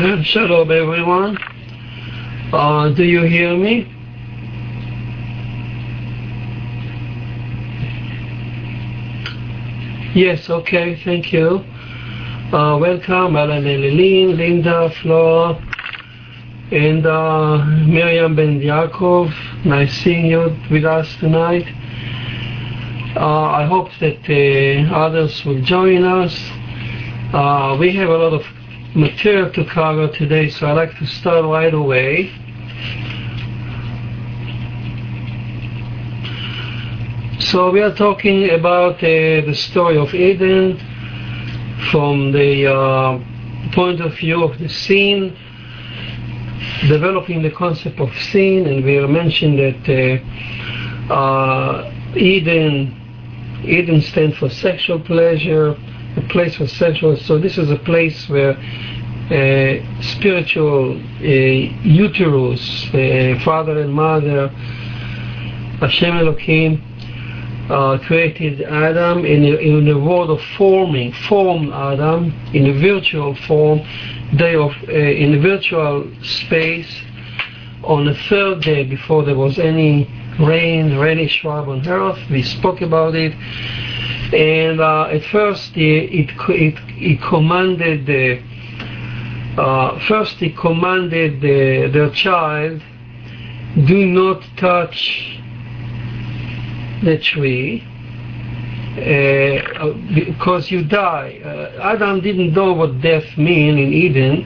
Shalom, everyone. Uh, do you hear me? Yes, okay, thank you. Uh, welcome, Alan Elilin, Linda, Flora, and uh, Miriam Ben Yaakov. Nice seeing you with us tonight. Uh, I hope that uh, others will join us. Uh, we have a lot of material to cover today, so I'd like to start right away. So we are talking about uh, the story of Eden from the uh, point of view of the scene, developing the concept of scene, and we mentioned that uh, uh, Eden, Eden stands for sexual pleasure, a place for sexual. So this is a place where uh, spiritual uh, uterus, uh, father and mother, Hashem Elohim, uh, created Adam in a, in the world of forming, formed Adam in a virtual form, day of uh, in a virtual space on the third day before there was any rain, rainy shrub on earth. We spoke about it, and uh, at first it it, it commanded the. Uh, first, he commanded the, their child, do not touch the tree uh, because you die. Uh, Adam didn't know what death mean in Eden,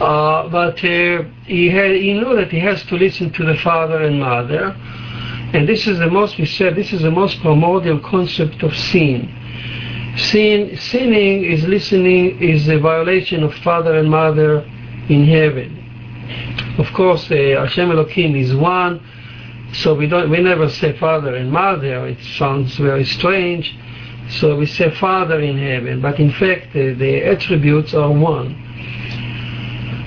uh, but uh, he, had, he knew that he has to listen to the father and mother. And this is the most, we said, this is the most primordial concept of sin. Sin, sinning is listening, is a violation of father and mother in heaven. Of course, uh, Hashem Elohim is one, so we don't, we never say father and mother. It sounds very strange. So we say father in heaven, but in fact uh, the attributes are one.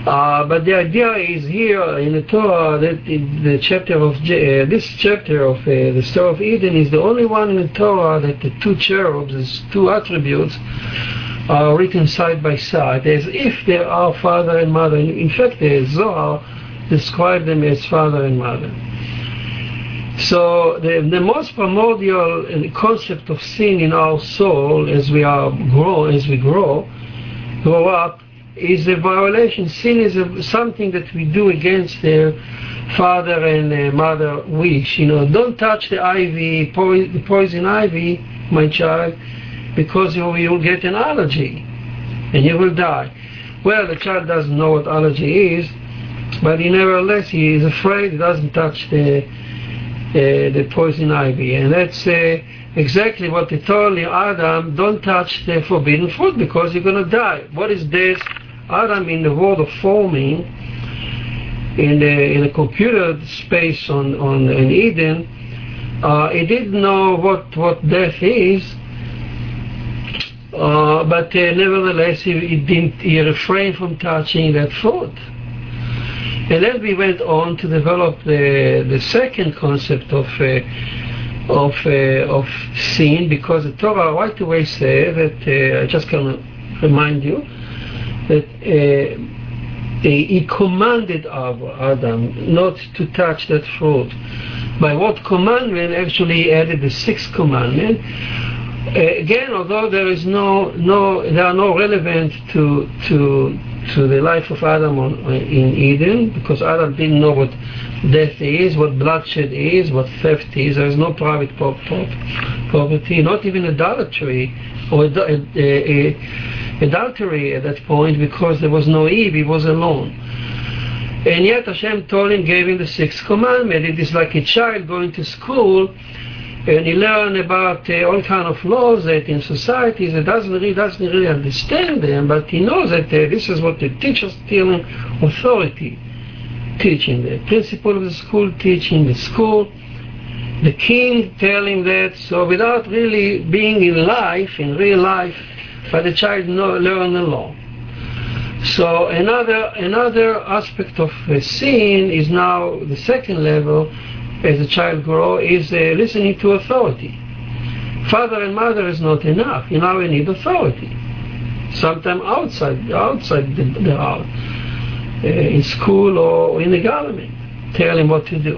Uh, but the idea is here in the Torah that the chapter of uh, this chapter of uh, the story of Eden is the only one in the Torah that the two cherubs, these two attributes, are written side by side, as if they are father and mother. In fact, the Zohar describe them as father and mother. So the, the most primordial concept of sin in our soul as we are grow as we grow grow up is a violation. Sin is a, something that we do against the father and uh, mother wish. You know, don't touch the ivy, the poison ivy, my child, because you will get an allergy and you will die. Well, the child doesn't know what allergy is, but he nevertheless he is afraid. He doesn't touch the uh, the poison ivy. And that's uh, exactly what they told Adam, don't touch the forbidden fruit because you're going to die. What is this? Adam in the world of forming, in the, in the computer space on, on in Eden, uh, he didn't know what, what death is, uh, but uh, nevertheless he, he, didn't, he refrained from touching that fruit. And then we went on to develop the, the second concept of uh, of uh, of sin, because the Torah right away says that uh, I just can remind you that uh, he commanded Adam not to touch that fruit. By what commandment? Actually, he added the sixth commandment. Uh, again, although there is no no, they are no relevant to to to the life of Adam on, in Eden, because Adam didn't know what death is, what bloodshed is, what theft is. There is no private property, not even adultery or adultery at that point, because there was no Eve, he was alone. And yet Hashem told him, gave him the sixth commandment. It is like a child going to school and he learn about uh, all kind of laws that in societies he doesn't really doesn't really understand them, but he knows that uh, this is what the teachers telling authority teaching the principal of the school teaching the school, the king telling that. So without really being in life, in real life, but the child know, learn the law. So another another aspect of uh, sin is now the second level as a child grow is uh, listening to authority. Father and mother is not enough. You now we need authority. sometimes outside outside the, the house, uh, in school or in the government, tell him what to do.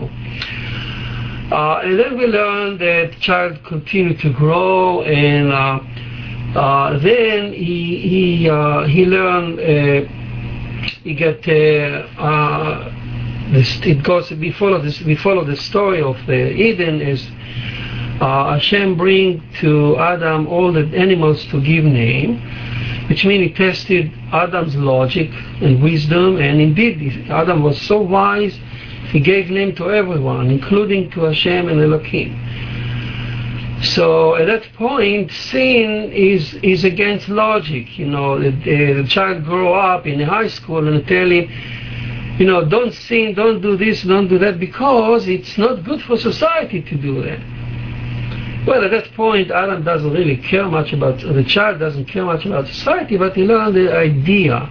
Uh, and then we learn that child continue to grow, and uh, uh, then he he uh, he learned uh, he uh, this, it goes we follow this we follow the story of the Eden is uh, Hashem bring to Adam all the animals to give name, which means he tested Adam's logic and wisdom, and indeed Adam was so wise he gave name to everyone, including to Hashem and Elohim. So at that point, sin is is against logic. You know, the, the child grow up in high school and tell him, you know, don't sin, don't do this, don't do that, because it's not good for society to do that. Well, at that point, Adam doesn't really care much about the child doesn't care much about society, but he learned the idea,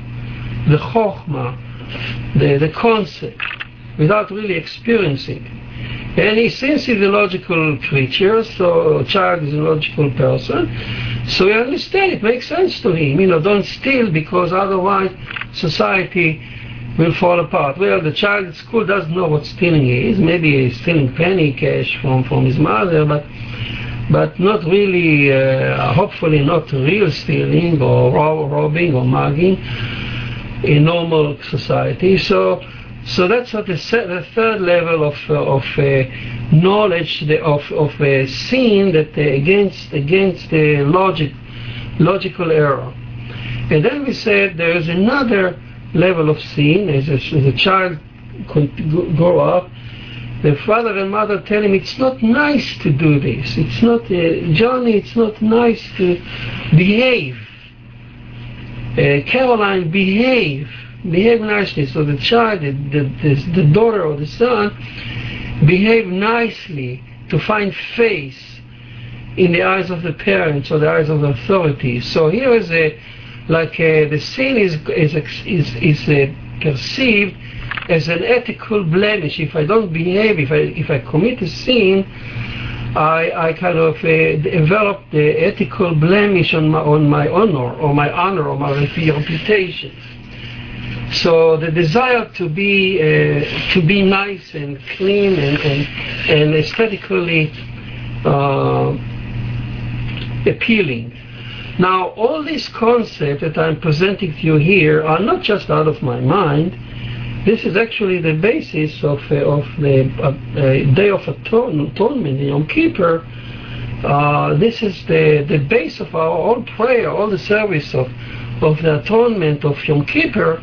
the chokhmah, the the concept, without really experiencing it. And he, since he's a logical creature, so child is a logical person, so he understands, it makes sense to him. You know, don't steal because otherwise society will fall apart. Well, the child at school doesn't know what stealing is. Maybe he's stealing penny cash from, from his mother, but but not really, uh, hopefully not real stealing or robbing or mugging in normal society. So so that's what the, the third level of, uh, of uh, knowledge the, of, of uh, seeing that against against the logic logical error. And then we said there is another level of seeing as a, as a child grow up. The father and mother tell him it's not nice to do this. It's not uh, Johnny. It's not nice to behave. Uh, Caroline, behave behave nicely. So the child, the, the, the daughter or the son, behave nicely to find face in the eyes of the parents or the eyes of the authorities. So here is a like a, the sin is is is, is a, perceived as an ethical blemish. If I don't behave, if I if I commit a sin, I, I kind of uh, develop the ethical blemish on my on my honor or my honor or my reputation. So the desire to be uh, to be nice and clean and and, and aesthetically uh, appealing. Now, all these concepts that I'm presenting to you here are not just out of my mind. This is actually the basis of uh, of the uh, uh, Day of Atonement, the Yom Kippur. Uh, this is the, the base of our all prayer, all the service of, of the atonement of Yom Kippur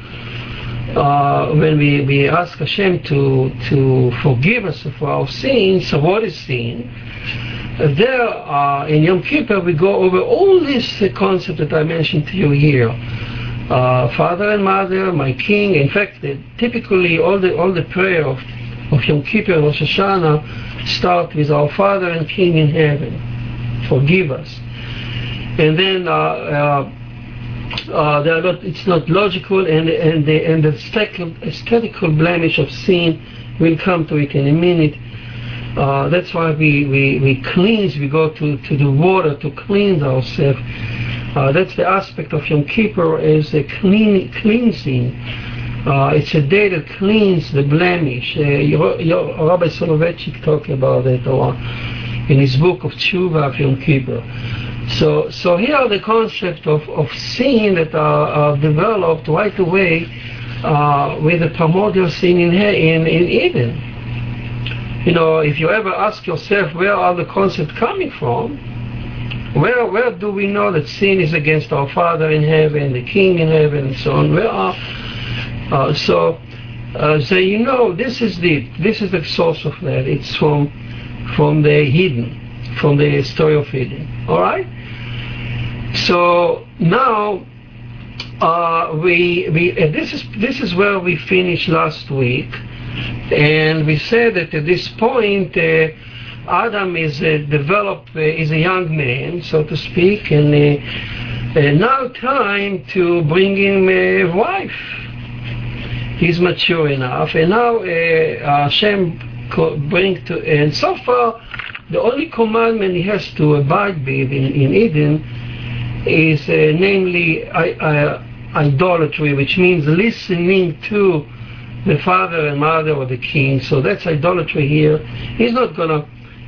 uh, when we, we ask Hashem to, to forgive us for our sins, so what is sin? Uh, there uh, in Yom Kippur we go over all these uh, concepts that I mentioned to you here. Uh, Father and Mother, my King. In fact, typically all the all the prayer of, of Yom Kippur and Rosh Hashanah start with Our Father and King in heaven. Forgive us. And then uh, uh, uh, not, it's not logical, and and the and the aesthetical blemish of sin will come to it in a minute. Uh, that's why we, we, we cleanse, we go to, to the water to cleanse ourselves. Uh, that's the aspect of Yom Kippur is a clean, cleansing. Uh, it's a day that cleans the blemish. Uh, your, your, Rabbi Soloveitchik talked about it a lot in his book of Tshuva of Yom Kippur. So, so here are the concepts of, of sin that are, are developed right away uh, with the primordial sin in, in, in Eden. You know, if you ever ask yourself where are the concepts coming from, where where do we know that sin is against our Father in heaven, the King in heaven, and so on? Where are uh, so uh, so you know this is the this is the source of that. It's from from the hidden, from the story of Eden. All right. So now uh, we we uh, this is this is where we finished last week, and we said that at this point. Uh, Adam is uh, developed, uh, is a young man, so to speak, and uh, now time to bring him a wife. He's mature enough, and now Hashem bring to, and so far the only commandment he has to abide with in, in Eden is uh, namely idolatry, which means listening to the father and mother or the king. So that's idolatry here. He's not gonna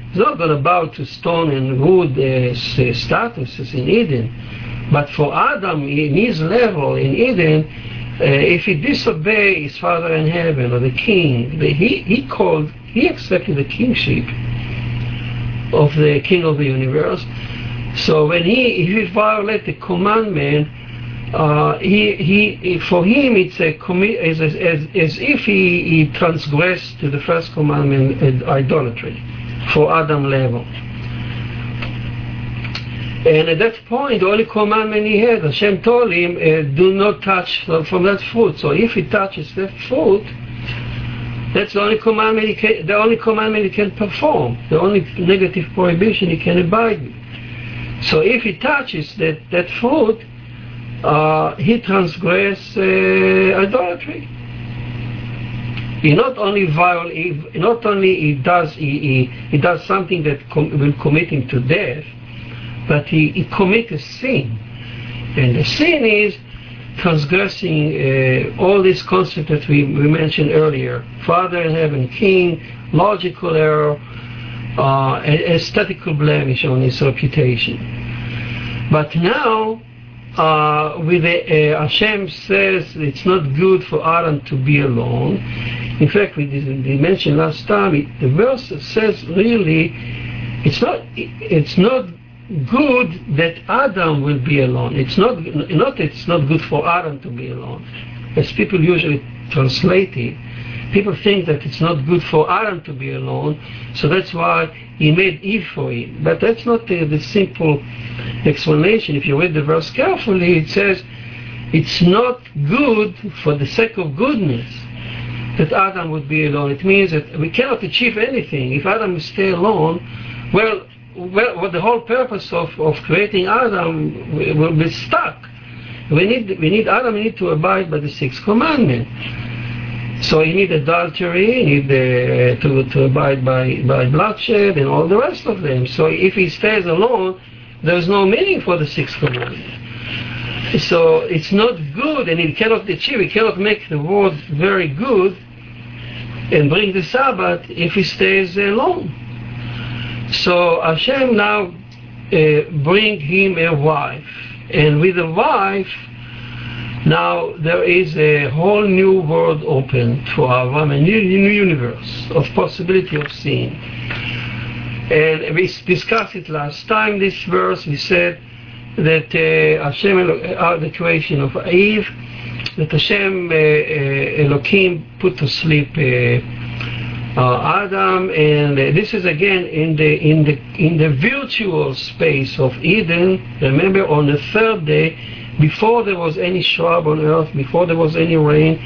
he's not gonna bow to stone and wood uh, statues in Eden. But for Adam, in his level in Eden, uh, if he disobey his father in heaven or the king, he, he called, he accepted the kingship of the king of the universe. So when he, if he violate the commandment, uh, he, he, for him it's a commi- as, as, as if he, he transgressed to the first commandment uh, idolatry for Adam level. And at that point, the only commandment he had, Hashem told him, uh, do not touch from that fruit. So if he touches that fruit, that's the only commandment he can, the only commandment he can perform, the only negative prohibition he can abide with. So if he touches that, that fruit, uh, he transgresses uh, idolatry. He not only viol, he, not only he does he, he, he does something that com- will commit him to death, but he, he commits a sin. And the sin is transgressing uh, all these concepts that we, we, mentioned earlier Father in heaven, King, logical error, uh, aesthetical blemish on his reputation. But now, uh, with the, uh, Hashem says it's not good for Aaron to be alone. In fact, we, we mentioned last time, it, the verse says really, it's not, it's not good that Adam will be alone. It's not, not it's not good for Adam to be alone. As people usually translate it, people think that it's not good for Adam to be alone, so that's why he made Eve for him. But that's not the, the simple explanation. If you read the verse carefully, it says it's not good for the sake of goodness that Adam would be alone. It means that we cannot achieve anything if Adam stay alone. Well, well, what the whole purpose of, of creating Adam will be stuck. We need, we need Adam, we need to abide by the sixth commandment. So he need adultery, he need uh, to, to abide by, by bloodshed and all the rest of them. So if he stays alone, there's no meaning for the sixth commandment. So it's not good and it cannot achieve, it cannot make the world very good and bring the Sabbath if he stays alone. So Hashem now uh, bring him a wife, and with a wife, now there is a whole new world open for Avram, a new, new universe of possibility of seeing. And we discussed it last time. This verse we said that uh, Hashem, uh, the creation of Eve, that Hashem uh, uh Elohim put to sleep uh, Adam, and this is again in the in the in the virtual space of Eden. Remember, on the third day, before there was any shrub on earth, before there was any rain,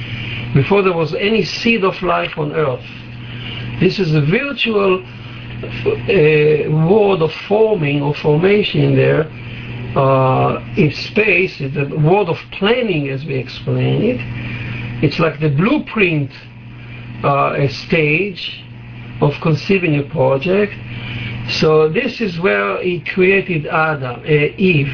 before there was any seed of life on earth. This is a virtual uh, world of forming or formation there. Uh, in space, the world of planning, as we explain it. It's like the blueprint uh, a stage of conceiving a project. So this is where he created Adam, uh, Eve,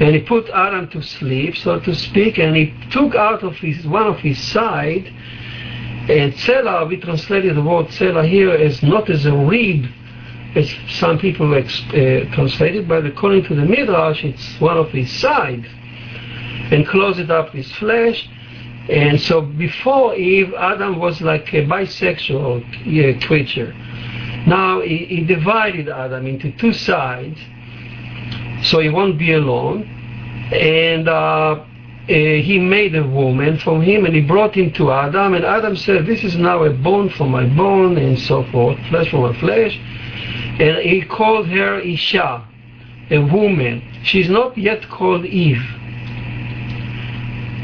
and he put Adam to sleep, so to speak, and he took out of his one of his side. And Tzela, we translated the word Tzela here as not as a rib, as some people uh, translate it, but according to the Midrash, it's one of his sides, and close it up with flesh and so before Eve, Adam was like a bisexual yeah, creature. Now he, he, divided Adam into two sides, so he won't be alone. And uh, uh, he made a woman from him and he brought him to Adam. And Adam said, This is now a bone for my bone and so forth, flesh for my flesh. And he called her Isha, a woman. She's not yet called Eve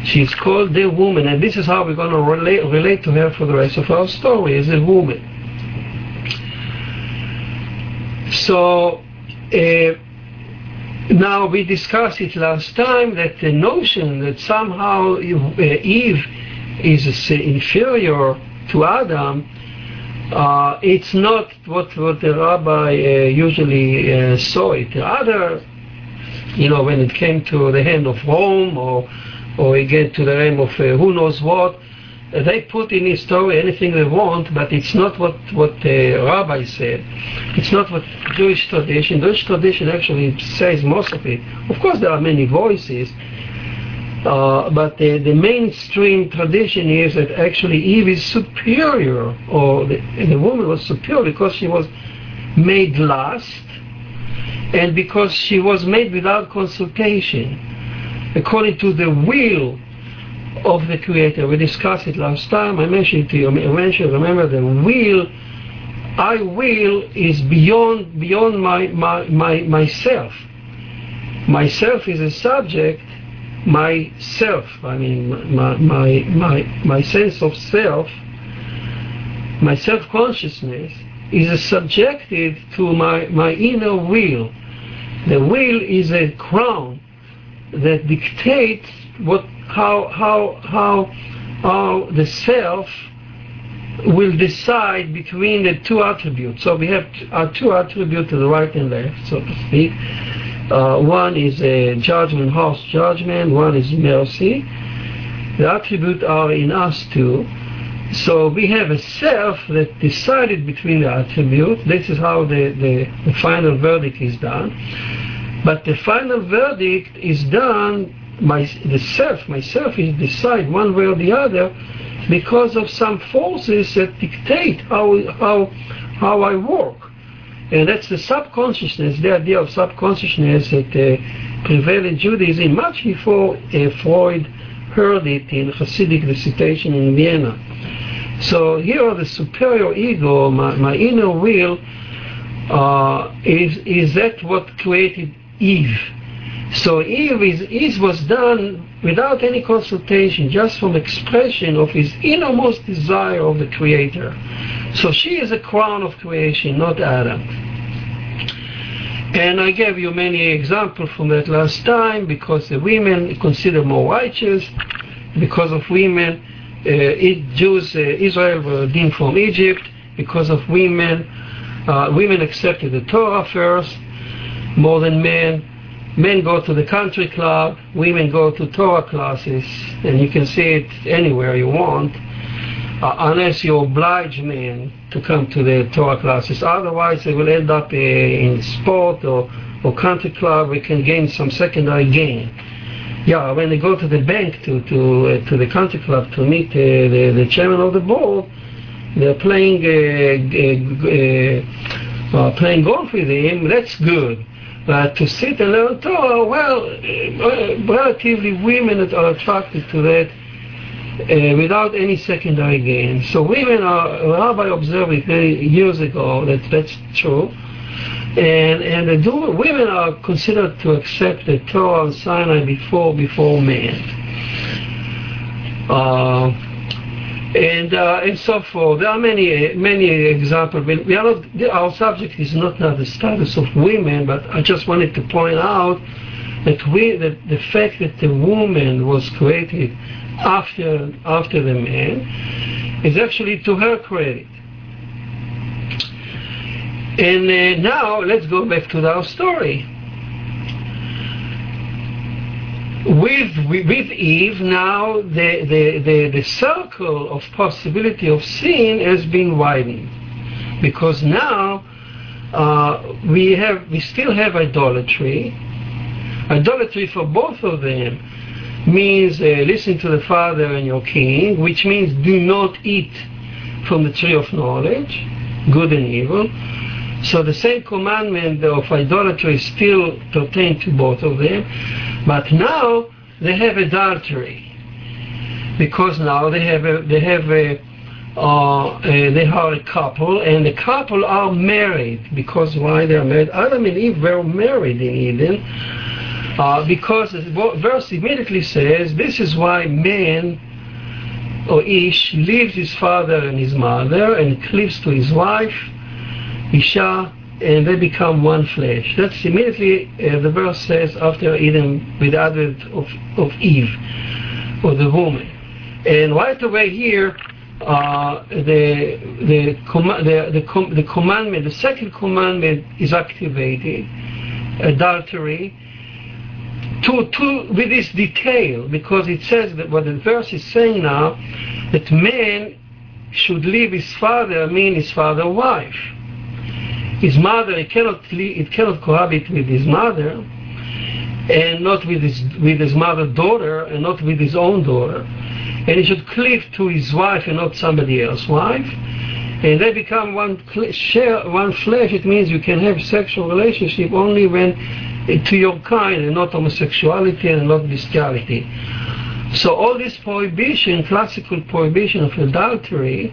She's called the woman, and this is how we're going to relate, relate to her for the rest of our story as a woman. So, uh, now we discussed it last time that the notion that somehow uh, Eve is inferior to Adam, uh, it's not what, what the rabbi uh, usually uh, saw it. Other you know, when it came to the hand of Rome or, or again to the realm of uh, who knows what, they put in his story anything they want, but it's not what, what the rabbi said. It's not what Jewish tradition, Jewish tradition actually says most of it. Of course, there are many voices, uh, but the, the, mainstream tradition is that actually Eve is superior, or the, the woman was superior because she was made last, and because she was made without consultation, according to the will of the Creator. We discussed it last time. I mentioned to you. I mentioned. Remember, the will. I will is beyond beyond my, my, my myself. Myself is a subject, myself, I mean, my, my, my, my sense of self, my self consciousness is subjected to my, my inner will. The will is a crown that dictates what, how, how, how, how the self will decide between the two attributes. So we have our two attributes to the right and left, so to speak. Uh, one is a judgment, harsh judgment. One is mercy. The attributes are in us too. So we have a self that decided between the attributes. This is how the, the, the final verdict is done. But the final verdict is done by the self. Myself is decide one way or the other because of some forces that dictate how how how I work. And that's the subconsciousness, the idea of subconsciousness that uh, prevailed in Judaism much before uh, Freud heard it in Hasidic recitation in Vienna. So here the superior ego, my, my inner will, uh, is, is that what created Eve. So Eve is, Eve was done without any consultation, just from expression of his innermost desire of the Creator. So she is a crown of creation, not Adam. And I gave you many examples from that last time because the women considered more righteous, because of women, uh, Jews, uh, Israel were redeemed from Egypt, because of women, uh, women accepted the Torah first more than men. Men go to the country club, women go to Torah classes, and you can see it anywhere you want uh, unless you oblige men to come to the Torah classes. Otherwise, they will end up uh, in sport or, or country club. We can gain some secondary gain. Yeah, when they go to the bank to to uh, to the country club to meet uh, the, the chairman of the board, they're playing uh, uh, playing golf with him. That's good. But to sit and learn Torah, well, relatively women are attracted to that uh, without any secondary gain. So women are, Rabbi observed it many years ago that that's true. And, and the women are considered to accept the Torah and Sinai before, before men. Uh, and, uh, and so forth. There are many many examples. We are not, our subject is not now the status of women, but I just wanted to point out that we that the fact that the woman was created after after the man is actually to her credit. And uh, now let's go back to our story. With, with Eve, now the, the, the, the circle of possibility of sin has been widened. Because now uh, we have we still have idolatry. Idolatry for both of them means uh, listen to the Father and your King, which means do not eat from the tree of knowledge, good and evil. So the same commandment of idolatry still pertains to both of them, but now they have adultery. Because now they have a, they have a uh, uh, they are a couple, and the couple are married. Because why they are married? Adam and Eve were married in Eden uh, because the verse immediately says, this is why man or Ish leaves his father and his mother and cleaves to his wife, Isha, and they become one flesh. That's immediately uh, the verse says after Eden with the advent of, of Eve, or the woman. And right away here, uh, the, the, com- the, the, com- the commandment, the second commandment is activated, adultery, to, to with this detail because it says that what the verse is saying now that man should leave his father, mean his father wife. His mother, he cannot it cannot cohabit with his mother, and not with his with his mother daughter, and not with his own daughter. And he should cleave to his wife and not somebody else's wife. And they become one share one flesh. It means you can have sexual relationship only when to your kind, and not homosexuality and not bestiality. So all this prohibition, classical prohibition of adultery,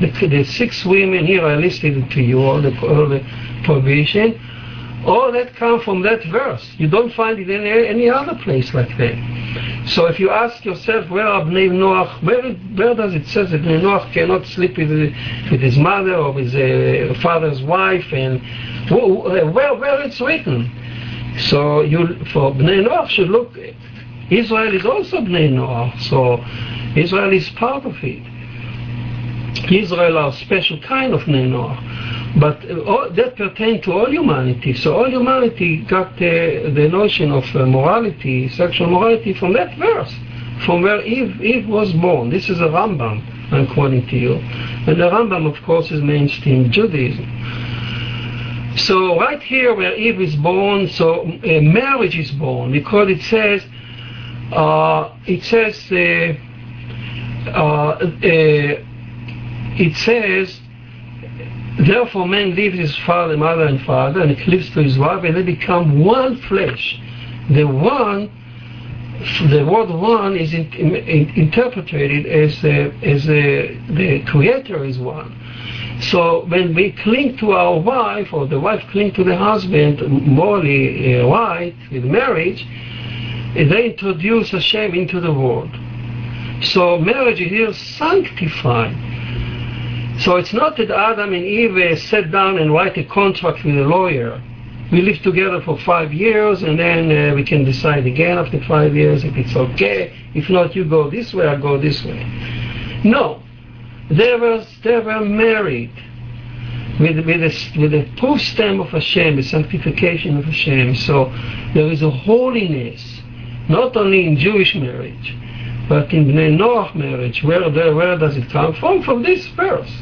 the, the six women here I listed to you, all the, all the prohibition, all that come from that verse. You don't find it in any other place like that. So if you ask yourself, where are Bnei Noach, where, where does it say that Noach cannot sleep with, with his mother or with his father's wife, and uh, where, where it's written? So you, for Bnei Noach should look. Israel is also Bnei Noach, so Israel is part of it. Israel are a special kind of Bnei Noach, but all, that pertains to all humanity. So all humanity got uh, the notion of uh, morality, sexual morality, from that verse, from where Eve, Eve was born. This is a Rambam I'm quoting to you, and the Rambam, of course, is mainstream Judaism. So right here where Eve is born, so uh, marriage is born because it says uh, it says uh, uh, it says therefore man leaves his father mother and father and he cleaves to his wife and they become one flesh the one the word one is in, in, interpreted as, as the creator is one so when we cling to our wife or the wife cling to the husband morally uh, right with marriage they introduce Hashem into the world. So marriage is here sanctified. So it's not that Adam and Eve sat down and write a contract with a lawyer. We live together for five years and then uh, we can decide again after five years if it's okay. If not, you go this way, I go this way. No. They were, they were married with, with, a, with a proof stamp of Hashem, the sanctification of Hashem. So there is a holiness not only in Jewish marriage, but in Bnei Noach marriage. Where, where does it come from? From this verse.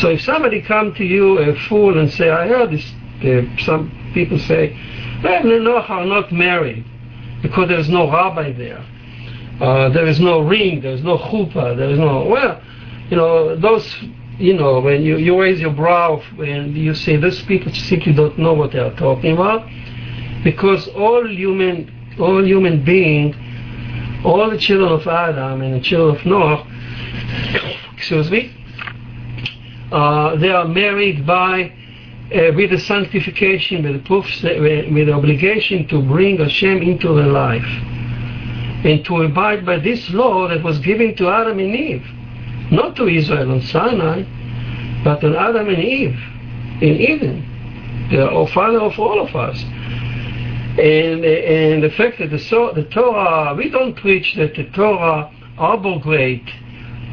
So if somebody come to you, a fool, and say, I heard this, uh, some people say, well, Bnei Noach are not married because there is no rabbi there. Uh, there is no ring, there is no chuppah, there is no, well, you know, those, you know, when you, you raise your brow and you say, these people simply don't know what they are talking about, because all human all human beings, all the children of Adam and the children of Noah, excuse me, uh, they are married by uh, with the sanctification, with the proof, with the obligation to bring Hashem into their life and to abide by this law that was given to Adam and Eve, not to Israel on Sinai, but on Adam and Eve in Eden, the father of all of us. And, and the fact that the, the Torah, we don't preach that the Torah abrogate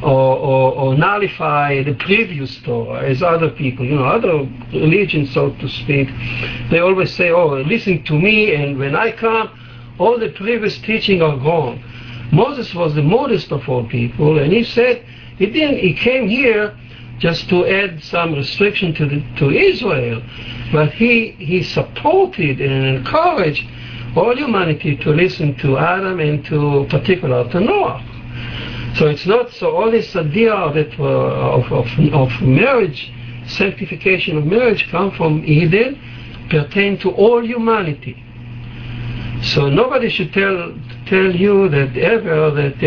or, or, or, nullify the previous Torah as other people, you know, other religions, so to speak. They always say, oh, listen to me, and when I come, all the previous teaching are gone. Moses was the modest of all people, and he said, he didn't, he came here just to add some restriction to, the, to Israel. But he, he supported and encouraged all humanity to listen to Adam and to particular to Noah. So it's not so all this idea that uh, of, of, of marriage, sanctification of marriage come from Eden, pertain to all humanity. So nobody should tell tell you that ever that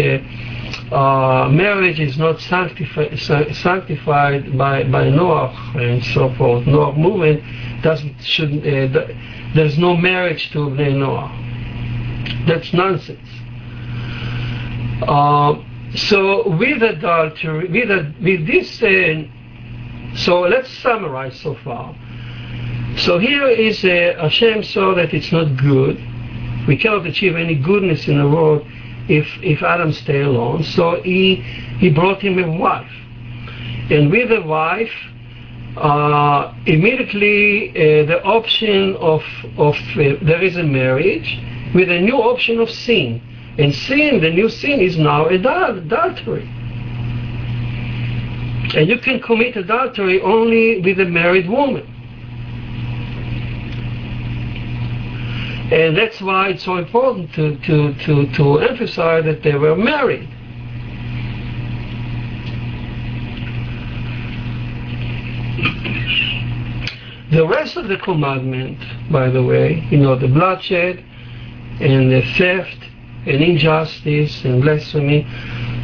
uh, uh, marriage is not sanctified, sanctified by, by Noah and so forth. Noah movement doesn't should uh, there's no marriage to Noah. That's nonsense. So with adultery, with, a, with this, uh, so let's summarize so far. So here is uh, Hashem saw that it's not good. We cannot achieve any goodness in the world if if Adam stay alone. So he he brought him a wife, and with a wife, uh, immediately uh, the option of of uh, there is a marriage, with a new option of sin. And sin, the new sin, is now adultery. And you can commit adultery only with a married woman. And that's why it's so important to, to, to, to emphasize that they were married. The rest of the commandment, by the way, you know, the bloodshed and the theft and injustice and blasphemy,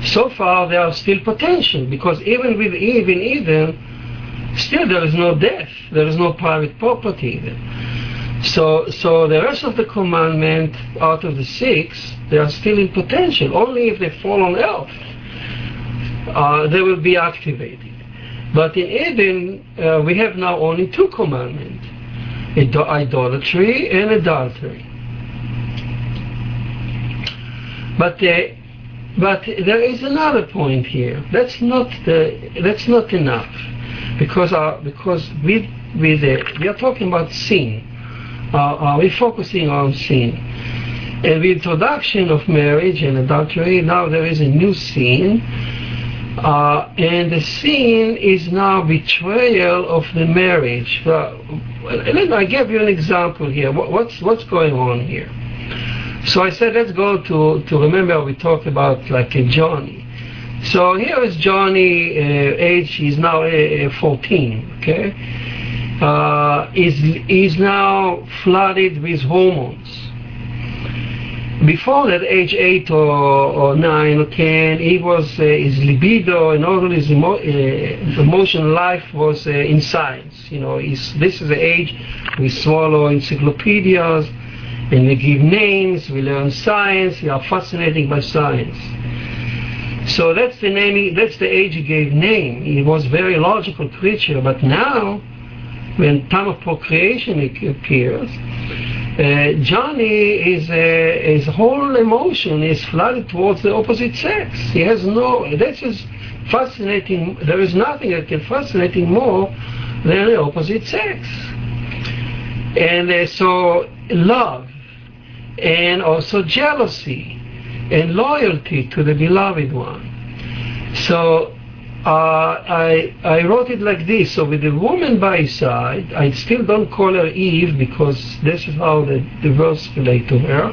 so far there are still potential because even with Eve in Eden, still there is no death, there is no private property even. So, so the rest of the commandment out of the six, they are still in potential. Only if they fall on earth, uh, they will be activated. But in Eden, uh, we have now only two commandments idolatry and adultery. But, uh, but there is another point here. That's not, the, that's not enough. Because, our, because we, we, the, we are talking about sin. Uh, uh, we're focusing on sin. And the introduction of marriage and adultery, now there is a new sin uh, and the sin is now betrayal of the marriage. Uh, I give you an example here. What's what's going on here? So I said, let's go to to remember we talked about like a Johnny. So here is Johnny, uh, age he's now uh, 14. Okay, uh, is is now flooded with hormones before that age 8 or, or 9 or 10, he was, uh, his libido and all his emo- uh, emotional life was uh, in science. You know, this is the age we swallow encyclopedias and we give names, we learn science, we are fascinated by science. So that's the name, that's the age he gave name. He was very logical creature, but now, when time of procreation appears, uh, Johnny is his whole emotion is flooded towards the opposite sex. He has no. This is fascinating. There is nothing that can fascinate him more than the opposite sex. And uh, so love, and also jealousy, and loyalty to the beloved one. So uh, I, I wrote it like this. So with the woman by his side, I still don't call her Eve because this is how the, the verse relate to her.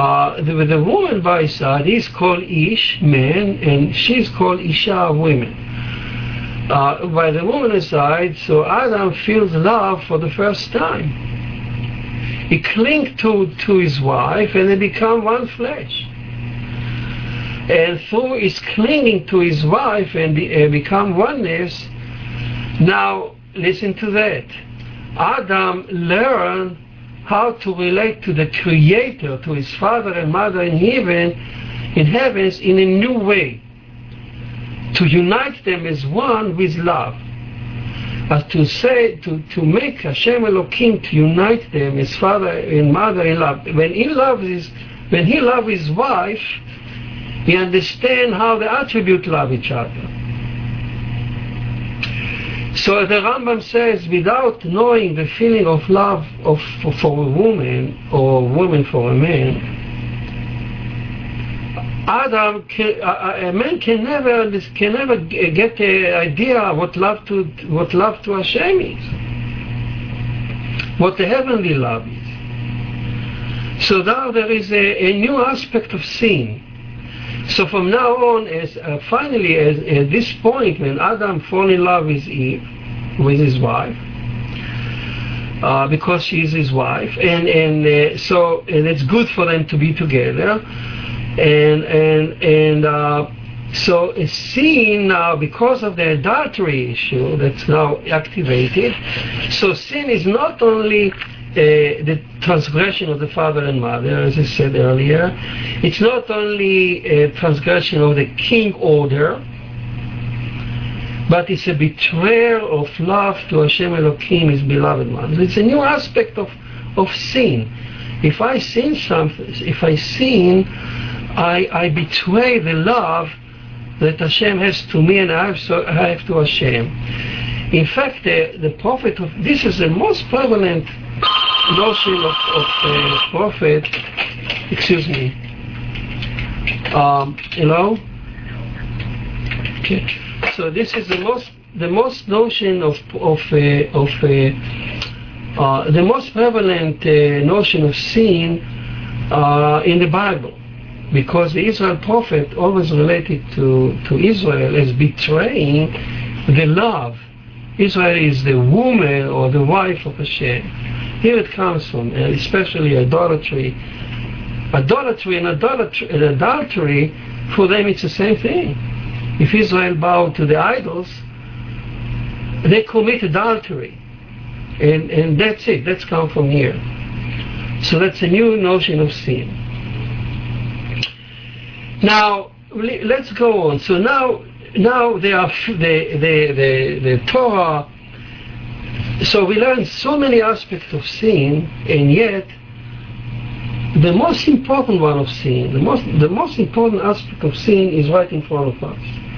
Uh, the, with the woman by his side, he's called Ish, man, and she's called Isha, women. Uh, by the woman's side, so Adam feels love for the first time. He clings to, to his wife and they become one flesh and through his clinging to his wife and be, uh, become oneness, now listen to that. Adam learned how to relate to the Creator, to his father and mother in heaven, in heavens, in a new way. To unite them as one with love. As to say, to, to make Hashem Elohim to unite them as father and mother in love. When he loves his, when he loves his wife, we understand how the attributes love each other. So the Rambam says, without knowing the feeling of love of, for a woman or a woman for a man, Adam, can, a, a, man can never can never get the idea what love to what love to Hashem is, what the heavenly love is. So now there is a, a new aspect of sin so from now on, as uh, finally, as, at this point, when Adam fall in love with Eve, with his wife, uh, because is his wife, and and uh, so and it's good for them to be together, and and and uh, so a sin now because of the adultery issue that's now activated. So sin is not only uh, the transgression of the father and mother, as I said earlier. It's not only a transgression of the king order, but it's a betrayal of love to Hashem Elohim, His beloved ones. It's a new aspect of, of sin. If I sin something, if I sin, I, I betray the love that Hashem has to me and I have, so, I have to Hashem. In fact, the, the prophet of this is the most prevalent notion of, of uh, prophet, excuse me, um, hello? Okay. So this is the most the most notion of of uh, of uh, uh, the most prevalent uh, notion of sin uh, in the Bible, because the Israel prophet always related to to Israel as betraying the love. Israel is the woman or the wife of Hashem. Here it comes from, and especially idolatry. Idolatry and idolatry, and adultery, for them it's the same thing. If Israel bowed to the idols, they commit adultery. And, and that's it. That's come from here. So that's a new notion of sin. Now, let's go on. So now, now they are the, the, the, the Torah. So we learn so many aspects of sin, and yet the most important one of sin, the most, the most important aspect of sin is right in front of us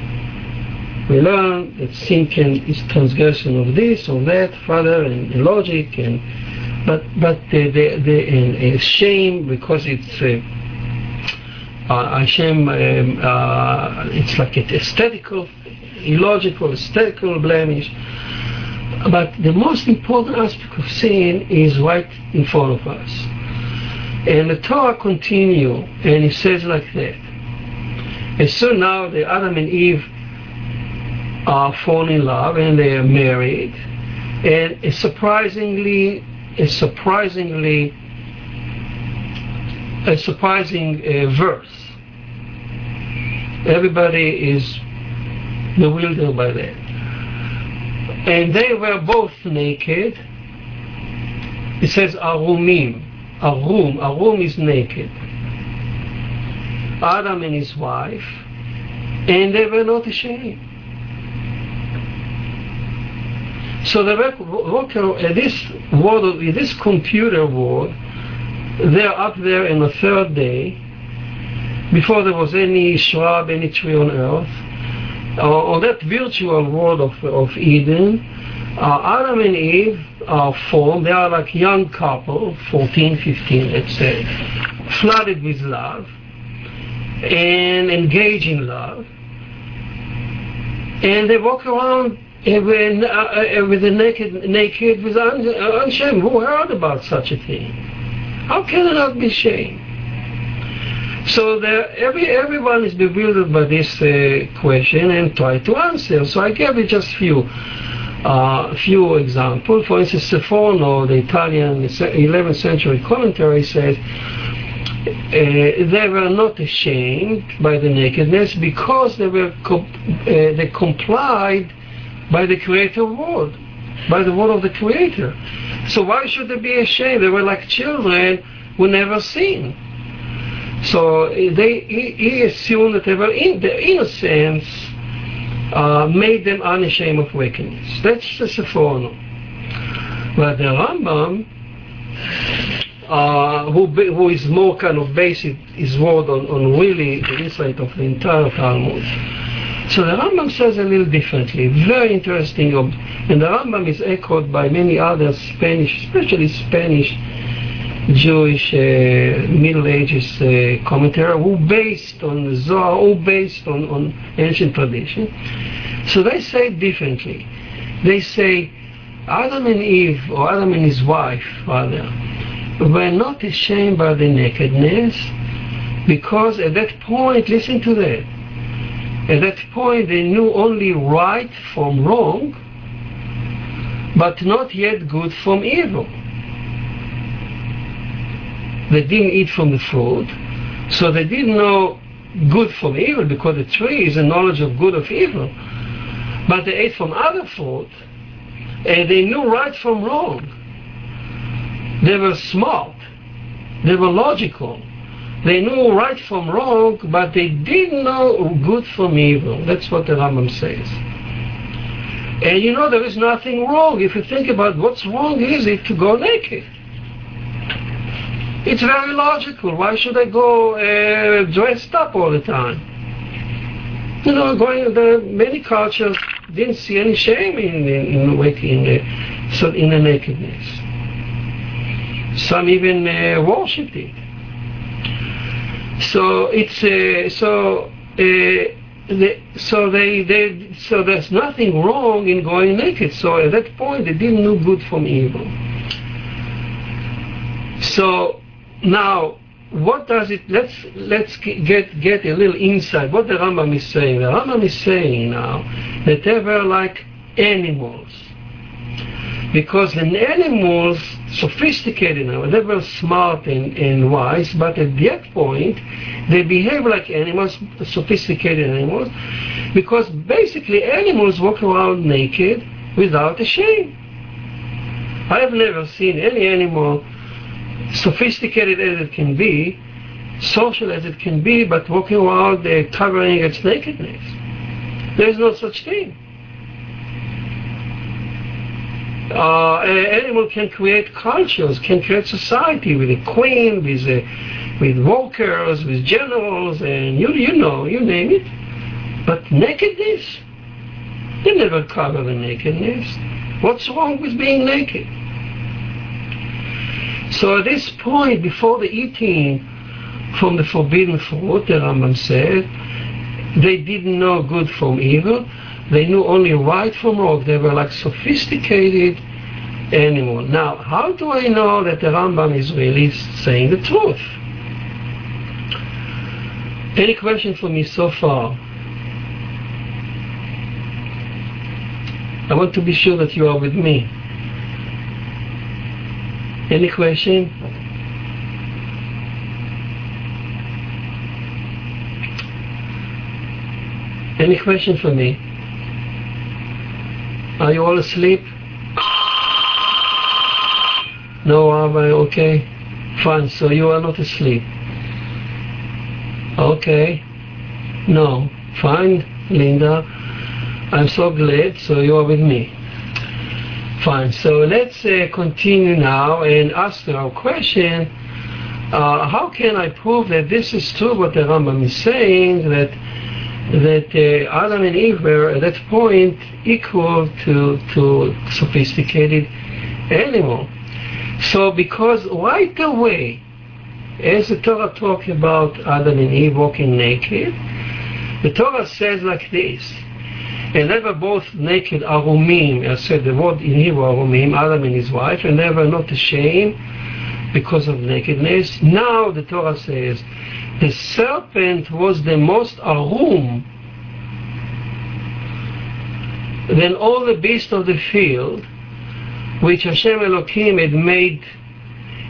we learn that sin can is transgression of this or that, further and, logic, and but but the the, the and, and shame because it's uh, uh, shame um, uh, it's like an aesthetical, illogical, aesthetical blemish. But the most important aspect of sin is right in front of us. And the Torah continue, and it says like that. And so now the Adam and Eve are fall in love and they are married. And surprisingly, surprisingly, a surprising uh, verse. Everybody is bewildered by that. And they were both naked. It says arumim. Arum. Arum is naked. Adam and his wife. And they were not ashamed. So the worker, uh, this world, this computer world, they're up there in the third day, before there was any shrub, any tree on earth. Uh, on that virtual world of, of Eden, uh, Adam and Eve are formed. They are like young couple, 14, 15, let's say, flooded with love and engaged in love. And they walk around with, uh, with the naked, naked with uh, unshamed. Who heard about such a thing? How can it not be shame? So there, every everyone is bewildered by this uh, question and try to answer. So I gave you just few uh, few examples. For instance, Sforno, the Italian 11th century commentary, says uh, they were not ashamed by the nakedness because they were co- uh, they complied by the creator world, by the word of the creator. So why should they be ashamed? They were like children who never sinned. So they, he, assumed that they were in, the innocence uh, made them unashamed of wickedness. That's the Sforno. But the Rambam, uh, who, who is more kind of based his word on, on really the insight of the entire Talmud, so the Rambam says a little differently, very interesting, and the Rambam is echoed by many other Spanish, especially Spanish Jewish uh, Middle Ages uh, commentator who based on Zohar, who based on, on ancient tradition. So they say differently. They say Adam and Eve, or Adam and his wife, rather, were not ashamed by the nakedness because at that point, listen to that, at that point, they knew only right from wrong, but not yet good from evil. They didn't eat from the fruit, so they didn't know good from evil because the tree is a knowledge of good of evil. But they ate from other fruit, and they knew right from wrong. They were smart. They were logical. They knew right from wrong, but they didn't know good from evil. That's what the Rambam says. And you know, there is nothing wrong. If you think about what's wrong is it to go naked. It's very logical. Why should I go uh, dressed up all the time? You know, going the many cultures didn't see any shame in in, in, in, the, so in the nakedness. Some even uh, worshipped it. So it's uh, so. Uh, the, so they, they so there's nothing wrong in going naked. So at that point they didn't know good from evil. So now what does it let's let's get get a little insight what the Rambam is saying. The Rambam is saying now that they were like animals. Because the animals sophisticated now, they were smart and, and wise, but at that point they behave like animals, sophisticated animals, because basically animals walk around naked without a shame. I have never seen any animal sophisticated as it can be, social as it can be, but walking around uh, covering its nakedness. There is no such thing. Uh, an animal can create cultures, can create society with a queen, with a, with workers, with generals, and you you know, you name it. But nakedness, they never cover the nakedness. What's wrong with being naked? So at this point, before the eating from the forbidden fruit, the Rambam said, they didn't know good from evil. They knew only right from wrong. They were like sophisticated animals. Now, how do I know that the Rambam is really saying the truth? Any question for me so far? I want to be sure that you are with me. Any question? Any question for me? Are you all asleep? No, am I okay? Fine, so you are not asleep. Okay. No. Fine, Linda. I'm so glad, so you are with me. Fine. So let's uh, continue now and ask our question. Uh, how can I prove that this is true what the Rambam is saying, that that uh, Adam and Eve were at that point equal to, to sophisticated animal. So because right away, as the Torah talks about Adam and Eve walking naked, the Torah says like this, and they were both naked arumim, I said the word in Hebrew arumim, Adam and his wife, and they were not ashamed because of nakedness. Now the Torah says the serpent was the most arum than all the beasts of the field which Hashem Elohim had made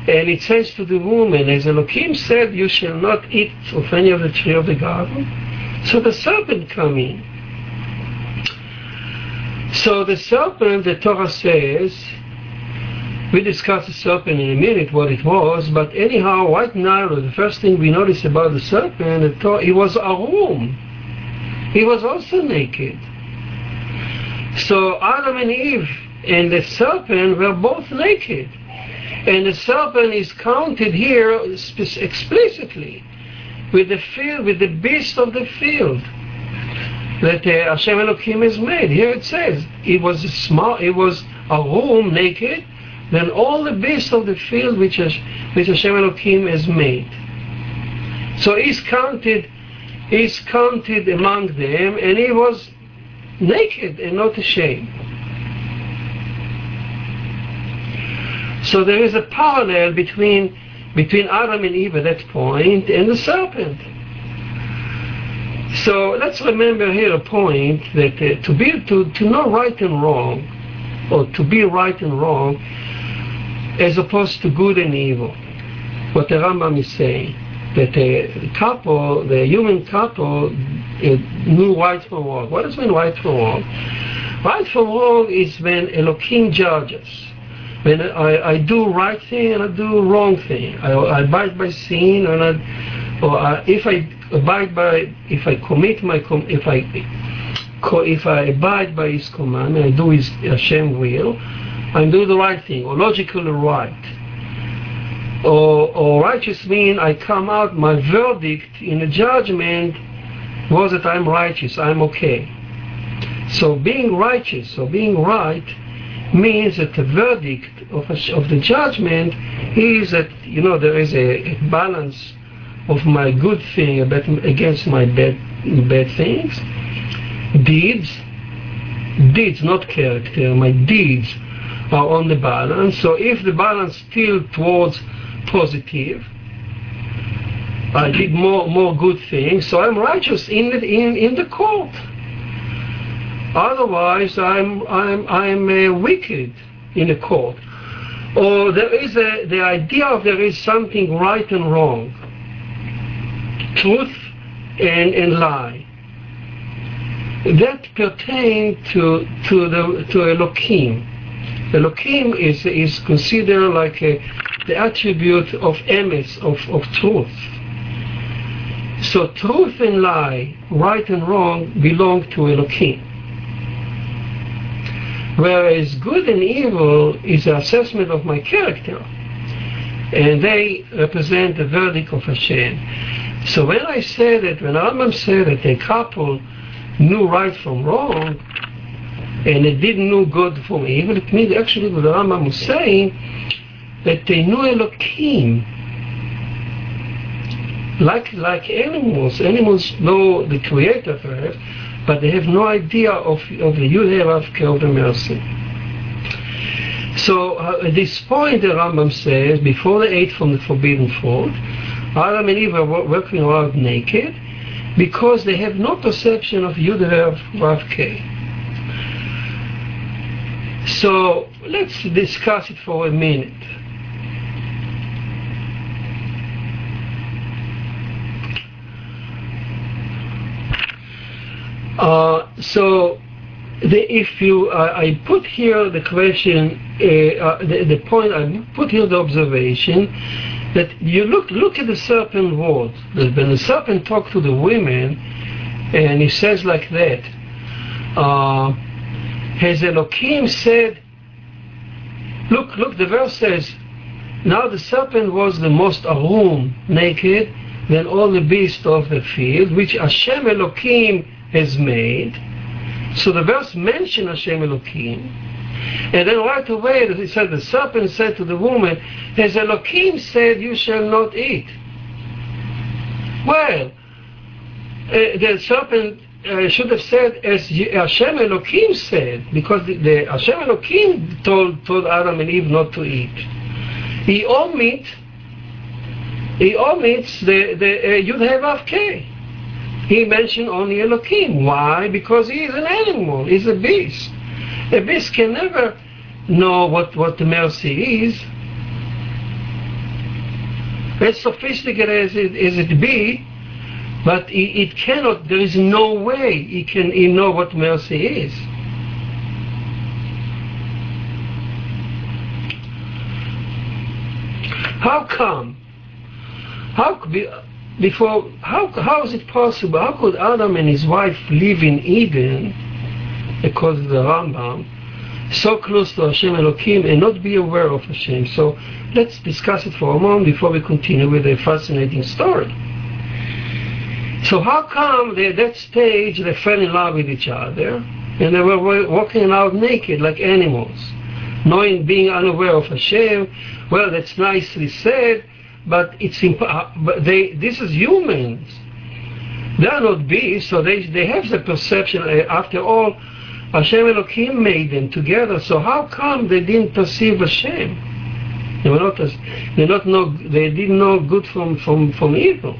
and it says to the woman, as Elohim said, you shall not eat of any of the tree of the garden. So the serpent come in. So the serpent, the Torah says, we discuss the serpent in a minute, what it was, but anyhow, right now, the first thing we notice about the serpent, it was a arum. He was also naked. So Adam and Eve and the serpent were both naked. And the serpent is counted here explicitly with the field, with the beast of the field that uh, Hashem Elohim has made. Here it says it was a small, it was arum naked, then all the beasts of the field which, has, which Hashem Elohim has made. So he's counted, he's counted among them, and he was naked and not ashamed. So there is a parallel between between Adam and Eve at that point and the serpent. So let's remember here a point that uh, to be to, to know right and wrong, or to be right and wrong, as opposed to good and evil. What the Rambam is saying that a couple, the human couple, uh, knew right from wrong. What does mean right from wrong? Right from wrong is when Elohim judges. When I, I do right thing and I do wrong thing. I, I abide by sin and I, or I, if I abide by, if I commit my, if I, if I abide by His command, I do His Hashem will, I'm doing the right thing, or logically right. Or, or righteous mean I come out, my verdict in the judgment was that I'm righteous, I'm okay. So being righteous or being right means that the verdict of, a, of the judgment is that you know there is a, a balance of my good thing against my bad bad things deeds deeds not character my deeds on the balance so if the balance still towards positive I did more more good things so I'm righteous in the, in, in the court Otherwise, I'm, I'm, I'm uh, wicked in the court. Or there is a, the idea of there is something right and wrong, truth and, and lie. That pertain to, to, the, to Elohim. Elohim is, is considered like a, the attribute of emes, of, of truth. So truth and lie, right and wrong, belong to Elohim. Whereas good and evil is an assessment of my character. And they represent the verdict of Hashem. So when I say that, when Rambam said that a couple knew right from wrong, and they didn't know God from evil, it means actually what the Rambam was saying, that they knew Elohim. Like, like animals, animals know the Creator first, but they have no idea of, of the Yud of the mercy. So uh, at this point, the Rambam says, before they ate from the forbidden fruit, Adam and Eve were working around naked because they have no perception of Yud K. So let's discuss it for a minute. Uh, so the, if you, uh, I put here the question, uh, uh, the, the, point, I put here the observation that you look look at the serpent word. When the serpent talked to the women, and he says like that, has Elohim said, look, look, the verse says, now the serpent was the most arum, naked, than all the beasts of the field, which Hashem Elohim has made. So the verse mentions Hashem Elohim. And then right away it said the serpent said to the woman, as Elohim said, you shall not eat. Well, uh, the serpent uh, should have said as Hashem Elohim said, because the, the Hashem Elohim told, told Adam and Eve not to eat. He omits he omits the, the uh, Yud Hevav K he mentioned only Elohim. Why? Because he is an animal, he's a beast. A beast can never know what, what mercy is. As sophisticated as it, as it be, but it, it, cannot, there is no way it can he know what mercy is. How come? How before how how is it possible? How could Adam and his wife live in Eden, according to the Rambam, so close to Hashem Elohim and not be aware of Hashem? So let's discuss it for a moment before we continue with a fascinating story. So how come they, at that stage they fell in love with each other and they were walking out naked like animals, knowing being unaware of Hashem? Well, that's nicely said but it's imp- uh, but they this is humans. They are not beasts, so they they have the perception. Uh, after all, Hashem Elohim made them together. So how come they didn't perceive Hashem? They were not. They not know. They didn't know good from from from evil.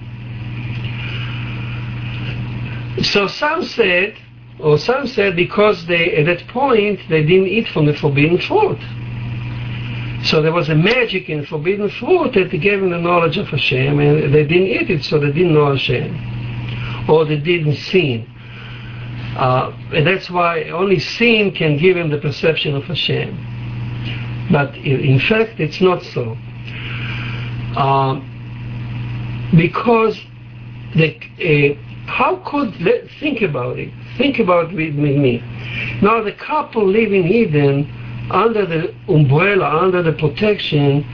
So some said, or some said, because they at that point they didn't eat from the forbidden fruit. So there was a magic in forbidden fruit that gave them the knowledge of Hashem, and they didn't eat it, so they didn't know Hashem, or they didn't sin. Uh, and that's why only sin can give him the perception of Hashem. But in fact, it's not so. Uh, because the, uh, how could they think about it? Think about it with me. Now the couple live in Eden under the umbrella, under the protection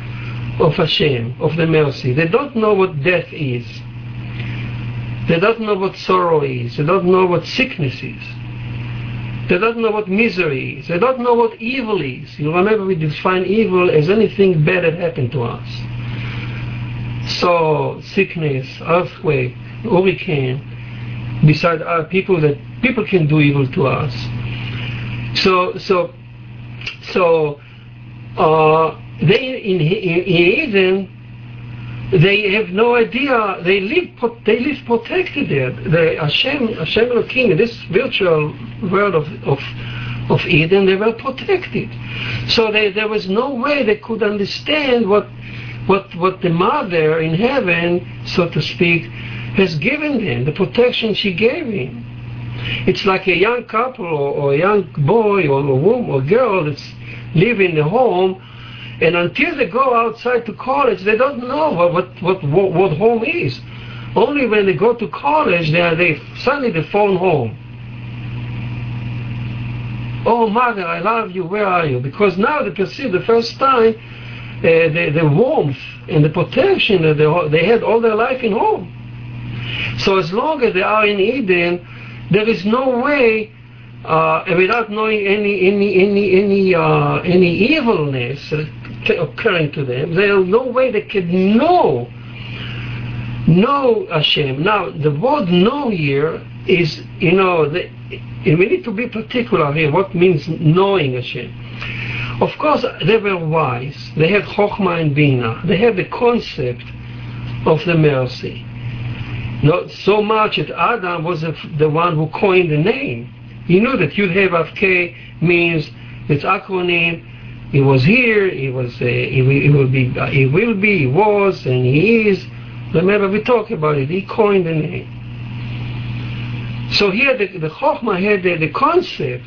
of Hashem, of the mercy. They don't know what death is. They don't know what sorrow is. They don't know what sickness is. They don't know what misery is. They don't know what evil is. You remember we define evil as anything bad that happened to us. So sickness, earthquake, hurricane, beside our people that people can do evil to us. So so so uh, they in, in, Eden they have no idea. They live they live protected there. The Hashem Hashem Elohim in this virtual world of of of Eden they were protected. So they, there was no way they could understand what what what the mother in heaven, so to speak, has given them, the protection she gave him. It's like a young couple or, or a young boy or a woman or girl that's living in the home and until they go outside to college, they don't know what, what, what, what home is. Only when they go to college, they, they suddenly they phone home. Oh, mother, I love you. Where are you? Because now they perceive the first time uh, the, the warmth and the protection that they, they had all their life in home. So as long as they are in Eden, there is no way uh, without knowing any any any any uh, any evilness occurring to them, there is no way they can know know Hashem. Now the word know here is you know the, we need to be particular here. What means knowing Hashem? Of course, they were wise. They had Chokhmah and Bina. They had the concept of the mercy. Not so much that Adam was the one who coined the name. He knew that Yud Hey Vav means it's acronym. He was here. He was. Uh, will be. Uh, he will be. He was, and he is. Remember, we talked about it. He coined the name. So here, the, the had the, the concept,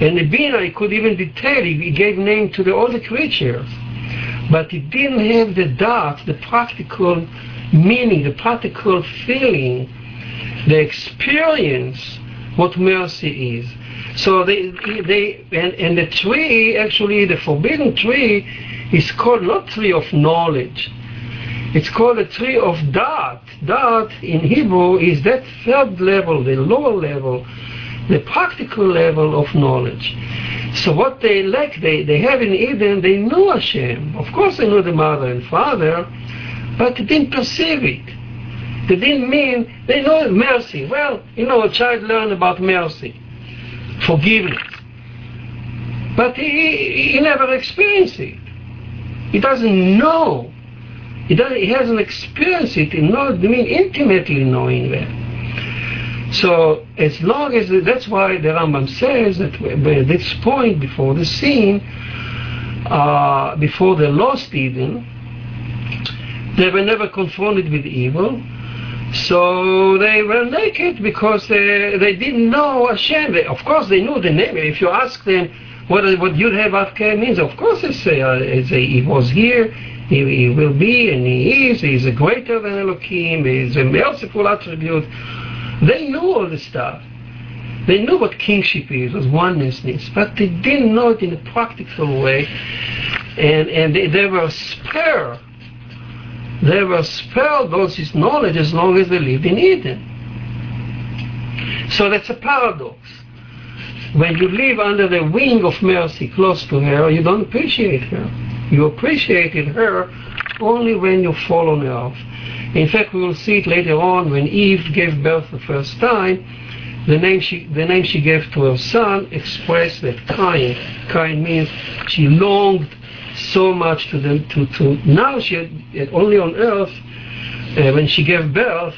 and the Bina he could even detail. He gave name to the, all the creatures, but he didn't have the Da'at, the practical meaning, the practical feeling, the experience what mercy is. So they, they and, and the tree, actually, the forbidden tree, is called not tree of knowledge. It's called a tree of Da'at. Da'at in Hebrew is that third level, the lower level, the practical level of knowledge. So what they lack, they, they have in Eden, they knew Hashem. Of course they know the mother and father, but they didn't perceive it. They didn't mean, they know mercy. Well, you know, a child learn about mercy, forgiveness. But he, he never experienced it. He doesn't know. He, doesn't, he hasn't experienced it, not, mean intimately knowing that. So as long as, that's why the Rambam says that at this point before the sin, uh, before the lost Eden, they were never confronted with evil, so they were naked because they, they didn't know Hashem. They, of course, they knew the name. If you ask them what what Yud Vav means, of course they say uh, he was here, he, he, will be, and he is. He is greater than Elohim. He is a merciful attribute. They knew all this stuff. They knew what kingship is, was onenessness, but they didn't know it in a practical way, and and they, they were spared they were spared all this knowledge as long as they lived in Eden. So that's a paradox. When you live under the wing of mercy close to her, you don't appreciate her. You appreciated her only when you fall on earth. In fact, we will see it later on when Eve gave birth the first time. The name she, the name she gave to her son expressed that kind. Kind means she longed so much to them to, to now she only on earth uh, when she gave birth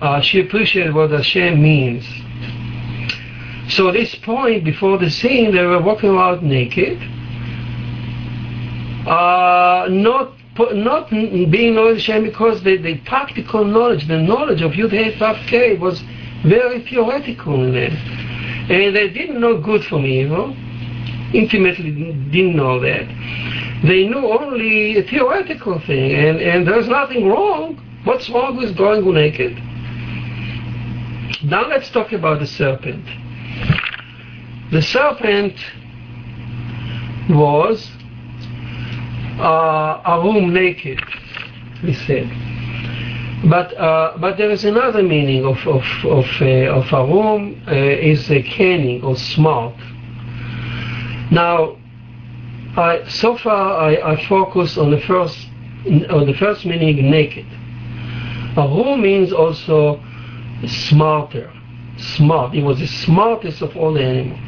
uh, she appreciated what Hashem means. So at this point before the scene they were walking around naked uh, not not being knowledge Hashem because the, the practical knowledge the knowledge of Yud Hey Vav K was very theoretical in it and they didn't know good from evil intimately didn't know that they knew only a theoretical thing, and, and there's nothing wrong. What's wrong with going naked? Now let's talk about the serpent. The serpent was uh, arum naked, we said. But uh, but there is another meaning of of of, uh, of arum uh, is a canning or smart. Now, I so far I, I focus on the first on the first meaning naked. Arum means also smarter, smart. He was the smartest of all the animals.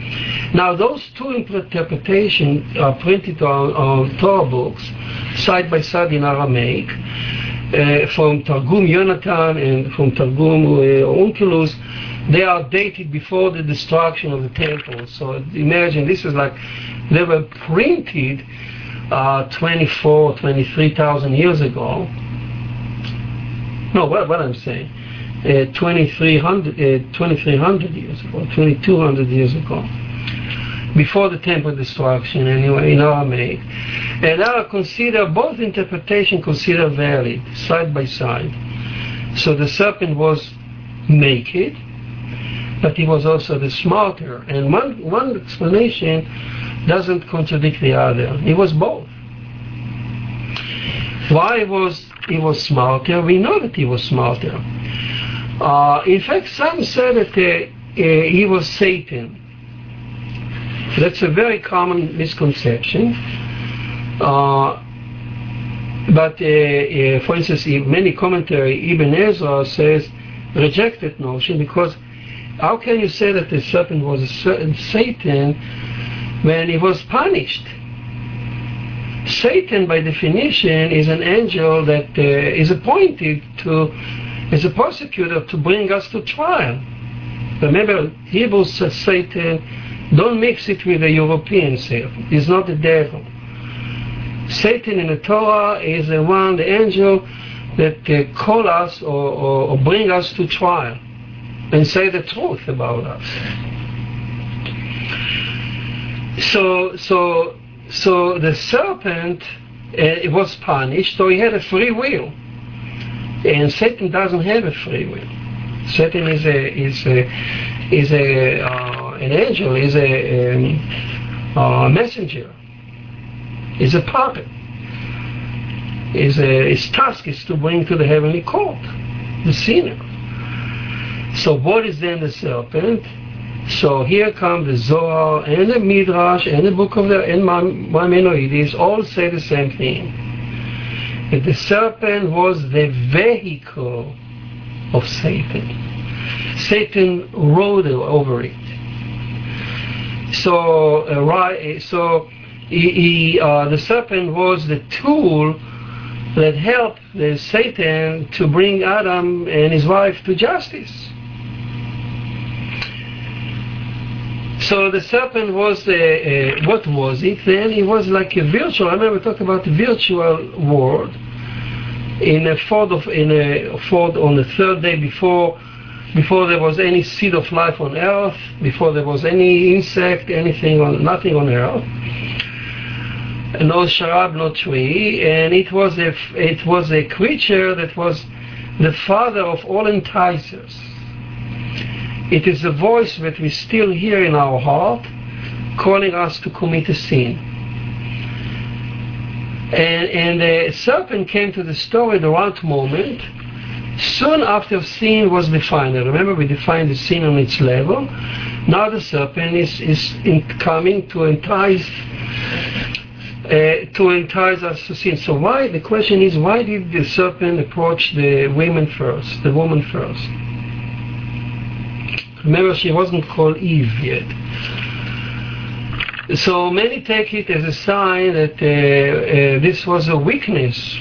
Now those two interpretations are printed on, on Torah books side by side in Aramaic uh, from Targum Yonatan and from Targum uh, Onkelos, they are dated before the destruction of the temple. So imagine this is like they were printed uh, 24, 23,000 years ago. No, what, what I'm saying, uh, 2,300 uh, 2,300 years ago, 2,200 years ago before the temple destruction anyway in Aramaic. And now consider both interpretation consider valid side by side. So the serpent was naked, but he was also the smarter. And one one explanation doesn't contradict the other. He was both. Why was he was smarter? We know that he was smarter. Uh, in fact, some said that uh, uh, he was Satan that's a very common misconception. Uh, but uh, uh, for instance, in many commentary, Ibn Ezra says reject that notion because how can you say that the serpent was a Satan when he was punished? Satan, by definition, is an angel that uh, is appointed to, as a prosecutor, to bring us to trial. Remember, Hebrews says Satan don't mix it with the European serpent. It's not the devil. Satan in the Torah is the one, the angel that uh, call us or, or, or bring us to trial and say the truth about us. So, so, so the serpent uh, was punished, so he had a free will, and Satan doesn't have a free will. Satan is a is a is a uh, an angel is a, um, a messenger, is a puppet. Is a, his task is to bring to the heavenly court the sinner. So what is then the serpent? So here come the Zohar and the Midrash and the book of the and Maimonides all say the same thing. That the serpent was the vehicle of Satan. Satan rode over it. So, uh, right, so he, he, uh, the serpent was the tool that helped the Satan to bring Adam and his wife to justice. So the serpent was a, a, what was it then? It was like a virtual. I remember talking about the virtual world in a fourth of in a fourth on the third day before before there was any seed of life on earth, before there was any insect, anything on nothing on earth, no shrub, no tree, and it was a it was a creature that was the father of all enticers. It is a voice that we still hear in our heart, calling us to commit a sin. And, and the serpent came to the story at the right moment Soon after sin was defined, remember we defined the sin on its level. Now the serpent is, is coming to entice uh, to entice us to sin. So why? The question is, why did the serpent approach the women first, the woman first? Remember, she wasn't called Eve yet. So many take it as a sign that uh, uh, this was a weakness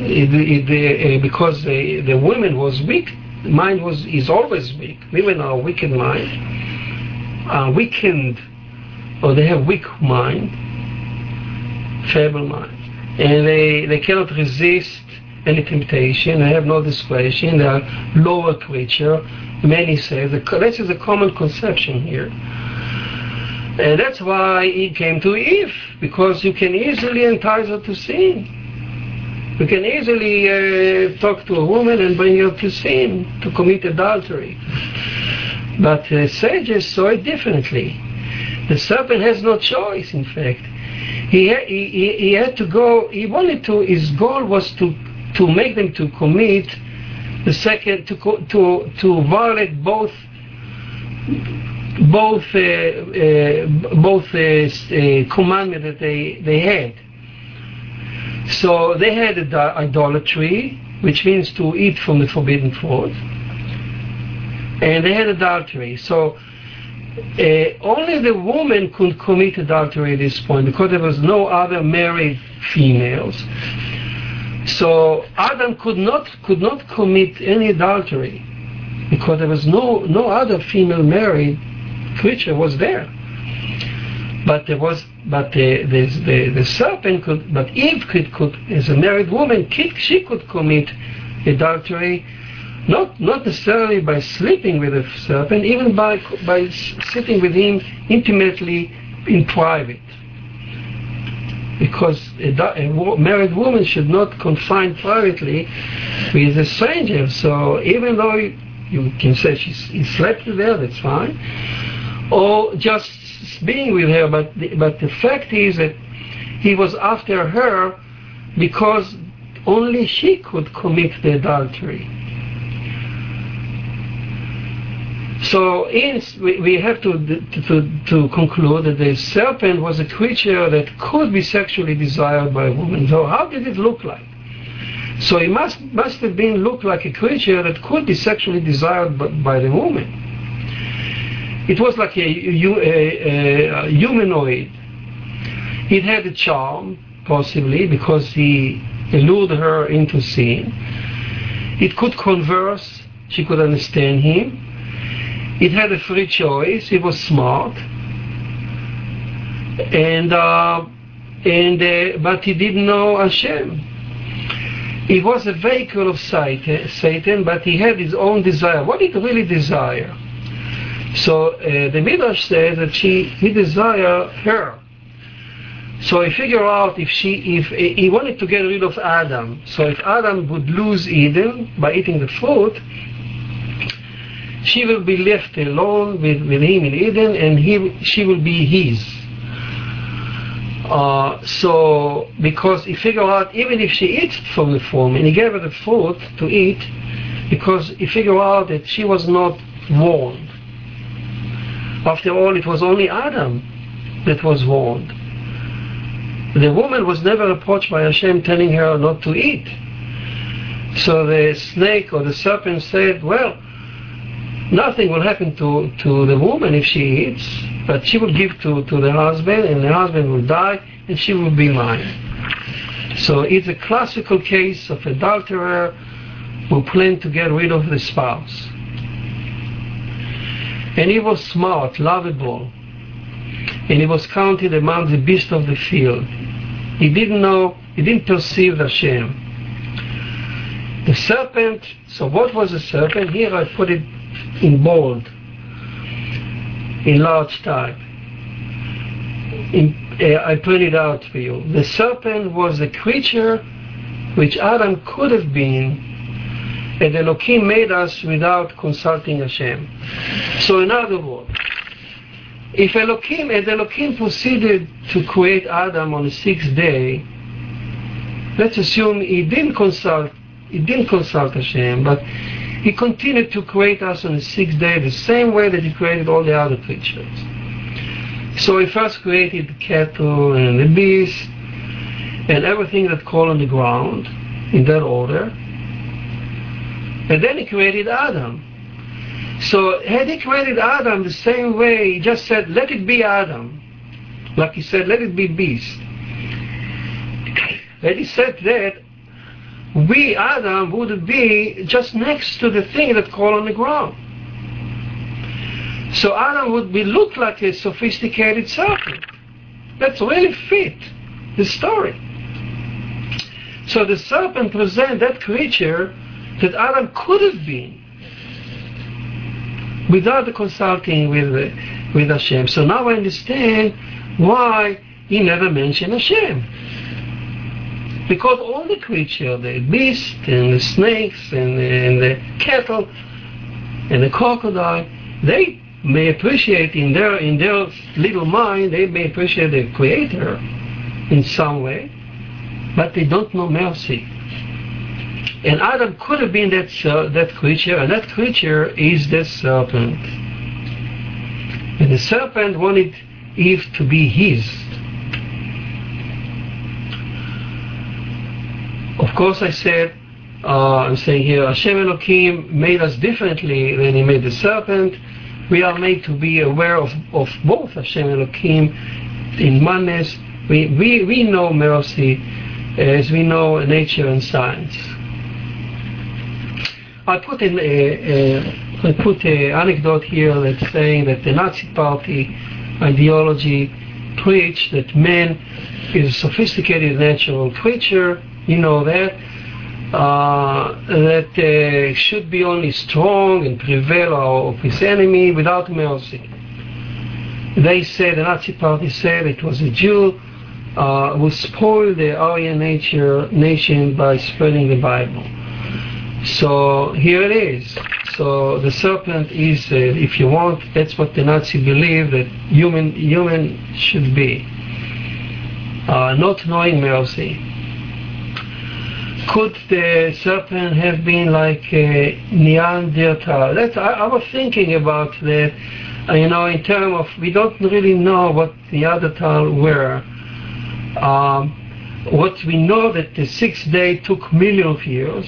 uh, because the, the woman was weak, mind was is always weak. Women are weakened mind, are weakened, or they have weak mind, feeble mind, and they they cannot resist any temptation. They have no discretion. They are lower creature. Many say the, this is a common conception here. And that's why he came to Eve, because you can easily entice her to sin. You can easily uh, talk to a woman and bring her to sin, to commit adultery. But uh, sages saw it differently. The serpent has no choice, in fact. He, he, he had to go, he wanted to, his goal was to, to make them to commit The second, to to to violate both both uh, uh, both uh, uh commandment that they they had. So they had idolatry, which means to eat from the forbidden fruit, and they had adultery. So uh, only the woman could commit adultery at this point because there was no other married females. So Adam could not could not commit any adultery because there was no no other female married creature was there. But there was but the, the, the, the serpent could but Eve could, could as a married woman she could commit adultery not not necessarily by sleeping with the serpent, even by by sitting with him intimately in private. Because a, a married woman should not confine privately with a stranger. So even though you, can say she he slept with that's fine, or just being with her. But the, but the fact is that he was after her because only she could commit the adultery. So in, we have to, to, to conclude that the serpent was a creature that could be sexually desired by a woman. So how did it look like? So it must, must have been looked like a creature that could be sexually desired by, by the woman. It was like a, a, a, humanoid. It had a charm, possibly, because he lured her into sin. It could converse. She could understand him it had a free choice. It was smart, and uh, and uh, but he didn't know Hashem. He was a vehicle of Satan, but he had his own desire. What did he really desire? So uh, the Midrash says that she he desired her. So he figured out if she if he wanted to get rid of Adam. So if Adam would lose Eden by eating the fruit, she will be left alone with, with him in Eden and he, she will be his. Uh, so, because he figured out even if she eats from the fruit, and he gave her the fruit to eat, because he figured out that she was not warned. After all, it was only Adam that was warned. The woman was never approached by Hashem telling her not to eat. So the snake or the serpent said, well, nothing will happen to, to the woman if she eats, but she will give to, to the husband, and the husband will die, and she will be mine. So it's a classical case of adulterer who planned to get rid of the spouse. And he was smart, lovable, and he was counted among the beasts of the field. He didn't know, he didn't perceive Hashem. The serpent, so what was the serpent? Here I put it in bold, in large type. In, uh, I pointed out for you. The serpent was the creature which Adam could have been, and Elohim made us without consulting Hashem. So, in other words, if Elohim, and Elohim proceeded to create Adam on the sixth day, let's assume he didn't consult, he didn't consult Hashem, but he continued to create us on the sixth day the same way that He created all the other creatures. So He first created the cattle and the beasts and everything that crawled on the ground in that order. And then He created Adam. So had He created Adam the same way, He just said, let it be Adam. Like He said, let it be beast. And He said that, we, Adam, would be just next to the thing that crawled on the ground. So Adam would be look like a sophisticated serpent. That's really fit the story. So the serpent presents that creature that Adam could have been without consulting with, with Hashem. So now I understand why he never mentioned Hashem. Because all the creatures, the beast and the snakes and, and the cattle and the crocodile, they may appreciate in their in their little mind, they may appreciate the Creator in some way, but they don't know mercy. And Adam could have been that, uh, that creature, and that creature is the serpent. And the serpent wanted Eve to be his. Of course, I said, uh, I'm saying here, Hashem Elohim made us differently than He made the serpent. We are made to be aware of, of both Hashem Elohim in oneness. We, we, we know mercy as we know nature and science. I put in a, a I put an anecdote here that's saying that the Nazi Party ideology preached that man is a sophisticated natural creature. You know that. Uh, that uh, should be only strong and prevail of his enemy without mercy. They said, the Nazi Party said it was a Jew uh, who spoiled the Aryan nature, nation by spreading the Bible. So here it is. So the serpent is, uh, if you want, that's what the Nazi believe that human human should be. Uh, not knowing mercy. Could the serpent have been like a Neanderthal? That's, I, I was thinking about that. Uh, you know, in terms of we don't really know what Neanderthal were. Um, what we know that the sixth day took millions of years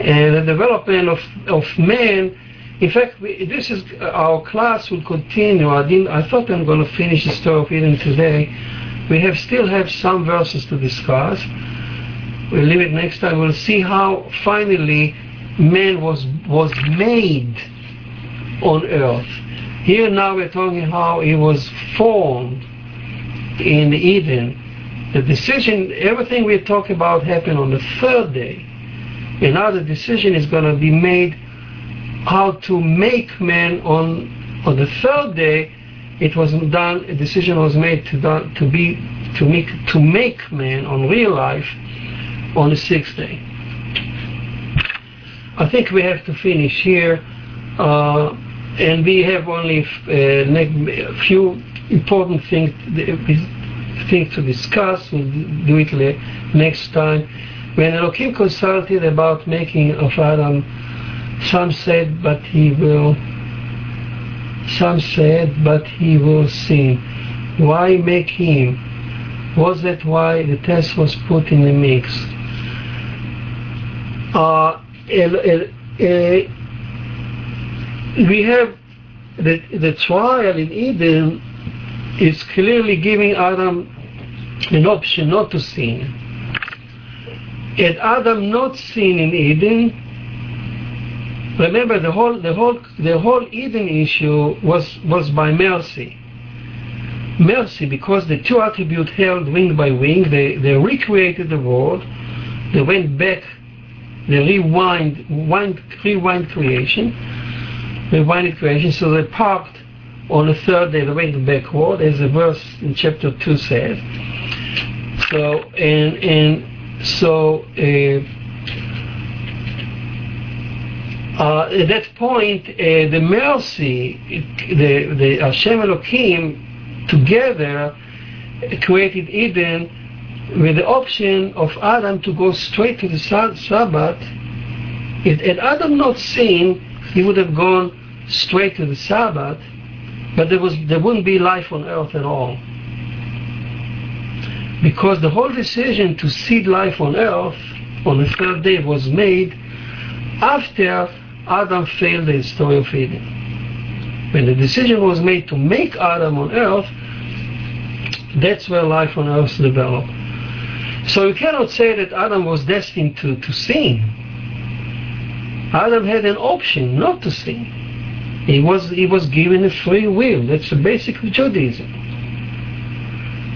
and the development of, of man. In fact, we, this is uh, our class will continue. I didn't. I thought I'm going to finish the story of Eden today. We have still have some verses to discuss. We'll leave it next time. We'll see how finally man was was made on earth. Here now we're talking how he was formed in Eden. The decision, everything we're talking about happened on the third day. And now the decision is going to be made how to make man on on the third day. It was done. A decision was made to done, to be to make to make man on real life on the sixth day. I think we have to finish here, uh, and we have only uh, a few important things things to discuss. We'll do it next time. When Elohim consulted about making of Adam, some said, but he will, some said, but he will sin. Why make him? Was that why the test was put in the mix? Uh, el, el, uh, we have the, the trial in Eden is clearly giving Adam an option not to sin. Had Adam not sinned in Eden, remember the whole the whole the whole Eden issue was was by mercy. Mercy, because the two attributes held wing by wing, they, they recreated the world, they went back, they rewind, wind, rewind creation, rewind creation, so they parked on the third day, they went backward, as the verse in chapter 2 says. So, and, and so uh, uh, at that point, uh, the mercy, the, the Hashem Elohim together created Eden with the option of Adam to go straight to the Sabbath. If had Adam not sinned, he would have gone straight to the Sabbath, but there was there wouldn't be life on earth at all. Because the whole decision to seed life on earth on the third day was made after Adam failed in the story of Eden. When the decision was made to make Adam on earth, that's where life on earth developed. So you cannot say that Adam was destined to, to sin. Adam had an option not to sin. He was, he was given a free will. That's the basic of Judaism.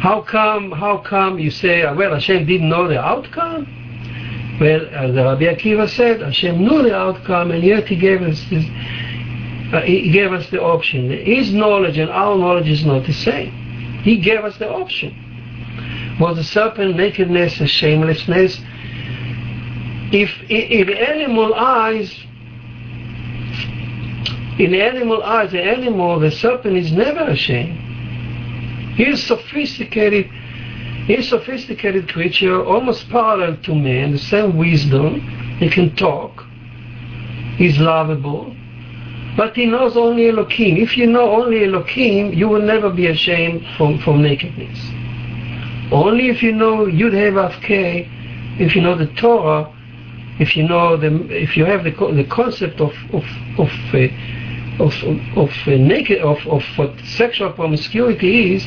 How come, how come you say, well, Hashem didn't know the outcome? Well, as Rabbi Akiva said, Hashem knew the outcome, and yet He gave us this, uh, He gave us the option. His knowledge and our knowledge is not the same. He gave us the option. Was the serpent nakedness a shamelessness? If in animal eyes, in animal eyes, the animal, the serpent is never ashamed. He is sophisticated He's a sophisticated creature, almost parallel to man, the same wisdom. He can talk. He's lovable. But he knows only Elohim. If you know only Elohim, you will never be ashamed from, from nakedness. Only if you know Yud He Vav K, if you know the Torah, if you know the, if you have the, the concept of of of uh, of, of uh, naked of, of what sexual promiscuity is,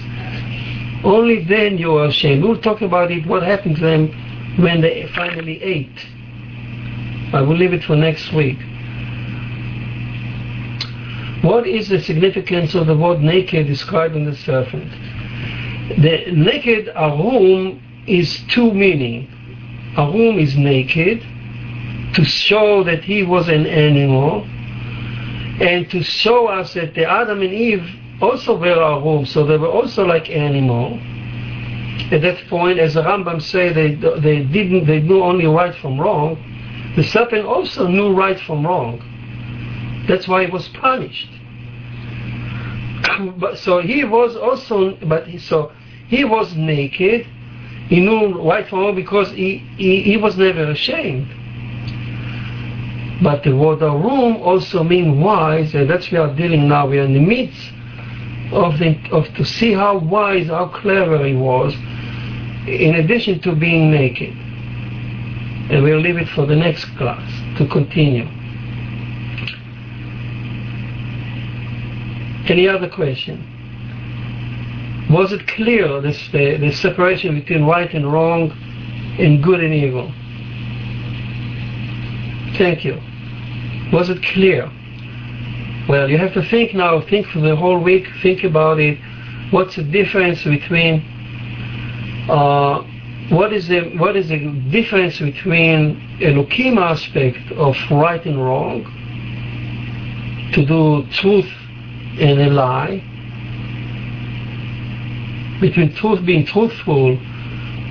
only then you are ashamed. We'll talk about it. What happened to them when they finally ate. I will leave it for next week. What is the significance of the word naked describing the serpent? The naked arum is two meaning. Arum is naked to show that he was an animal and to show us that the Adam and Eve also were arum, so they were also like animal. At that point, as the Rambam say, they they didn't they knew only right from wrong. The serpent also knew right from wrong. That's why he was punished. but so he was also, but he, so he was naked. He knew right from wrong because he, he, he was never ashamed. But the word arum also means wise, and that's we are dealing now. We are in the midst of the of to see how wise, how clever he was, in addition to being naked. And we'll leave it for the next class to continue. Any other question? Was it clear this the, the separation between right and wrong and good and evil? Thank you. Was it clear? Well, you have to think now, think for the whole week, think about it. What's the difference between uh, what is the what is the difference between a Elohim aspect of right and wrong, to do truth and a lie, between truth being truthful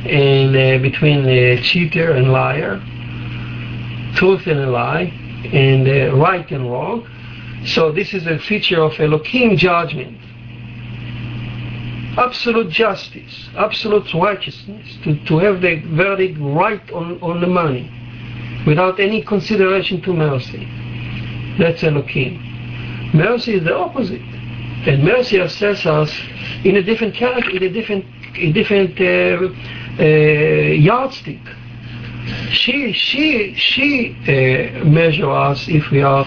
and uh, between a cheater and liar, truth and a lie, and uh, right and wrong. So this is a feature of Elohim judgment absolute justice, absolute righteousness, to, to have the verdict right on, on the money, without any consideration to mercy. That's Elohim. Mercy is the opposite. And mercy assesses us in a different character, in a different, a different uh, uh, yardstick. She, she, she uh, us if we are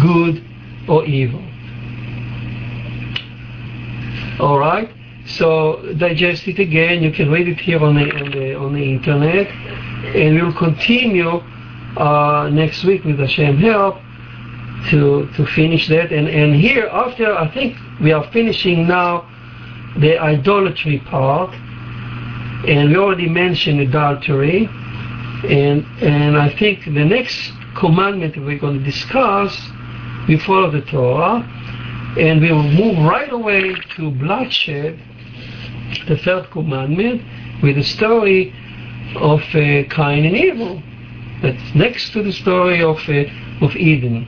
good or evil. All right. So digest it again. You can read it here on the on the, on the internet, and we'll continue uh, next week with Hashem help to to finish that. And and here after I think we are finishing now the idolatry part, and we already mentioned adultery, and and I think the next commandment we're going to discuss, we follow the Torah, and we will move right away to bloodshed the third commandment with the story of uh, Cain and Abel. That's next to the story of uh, of Eden.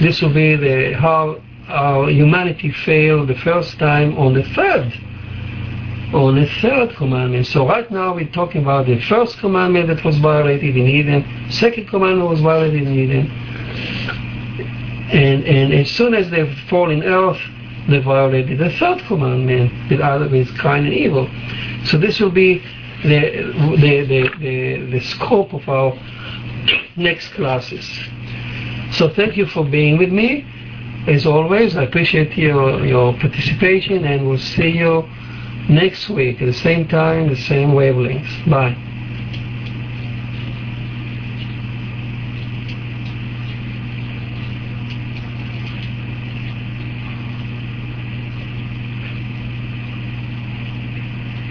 This will be the how our humanity failed the first time on the third on the third commandment. So right now we're talking about the first commandment that was violated in Eden, second commandment was violated in Eden. And and as soon as they fall in earth, they violated the third commandment with other with Cain and Abel. So this will be the the, the, the, the scope of our next classes. So thank you for being with me. As always, I appreciate your, your participation and we'll see you next week at the same time, the same wavelengths. Bye.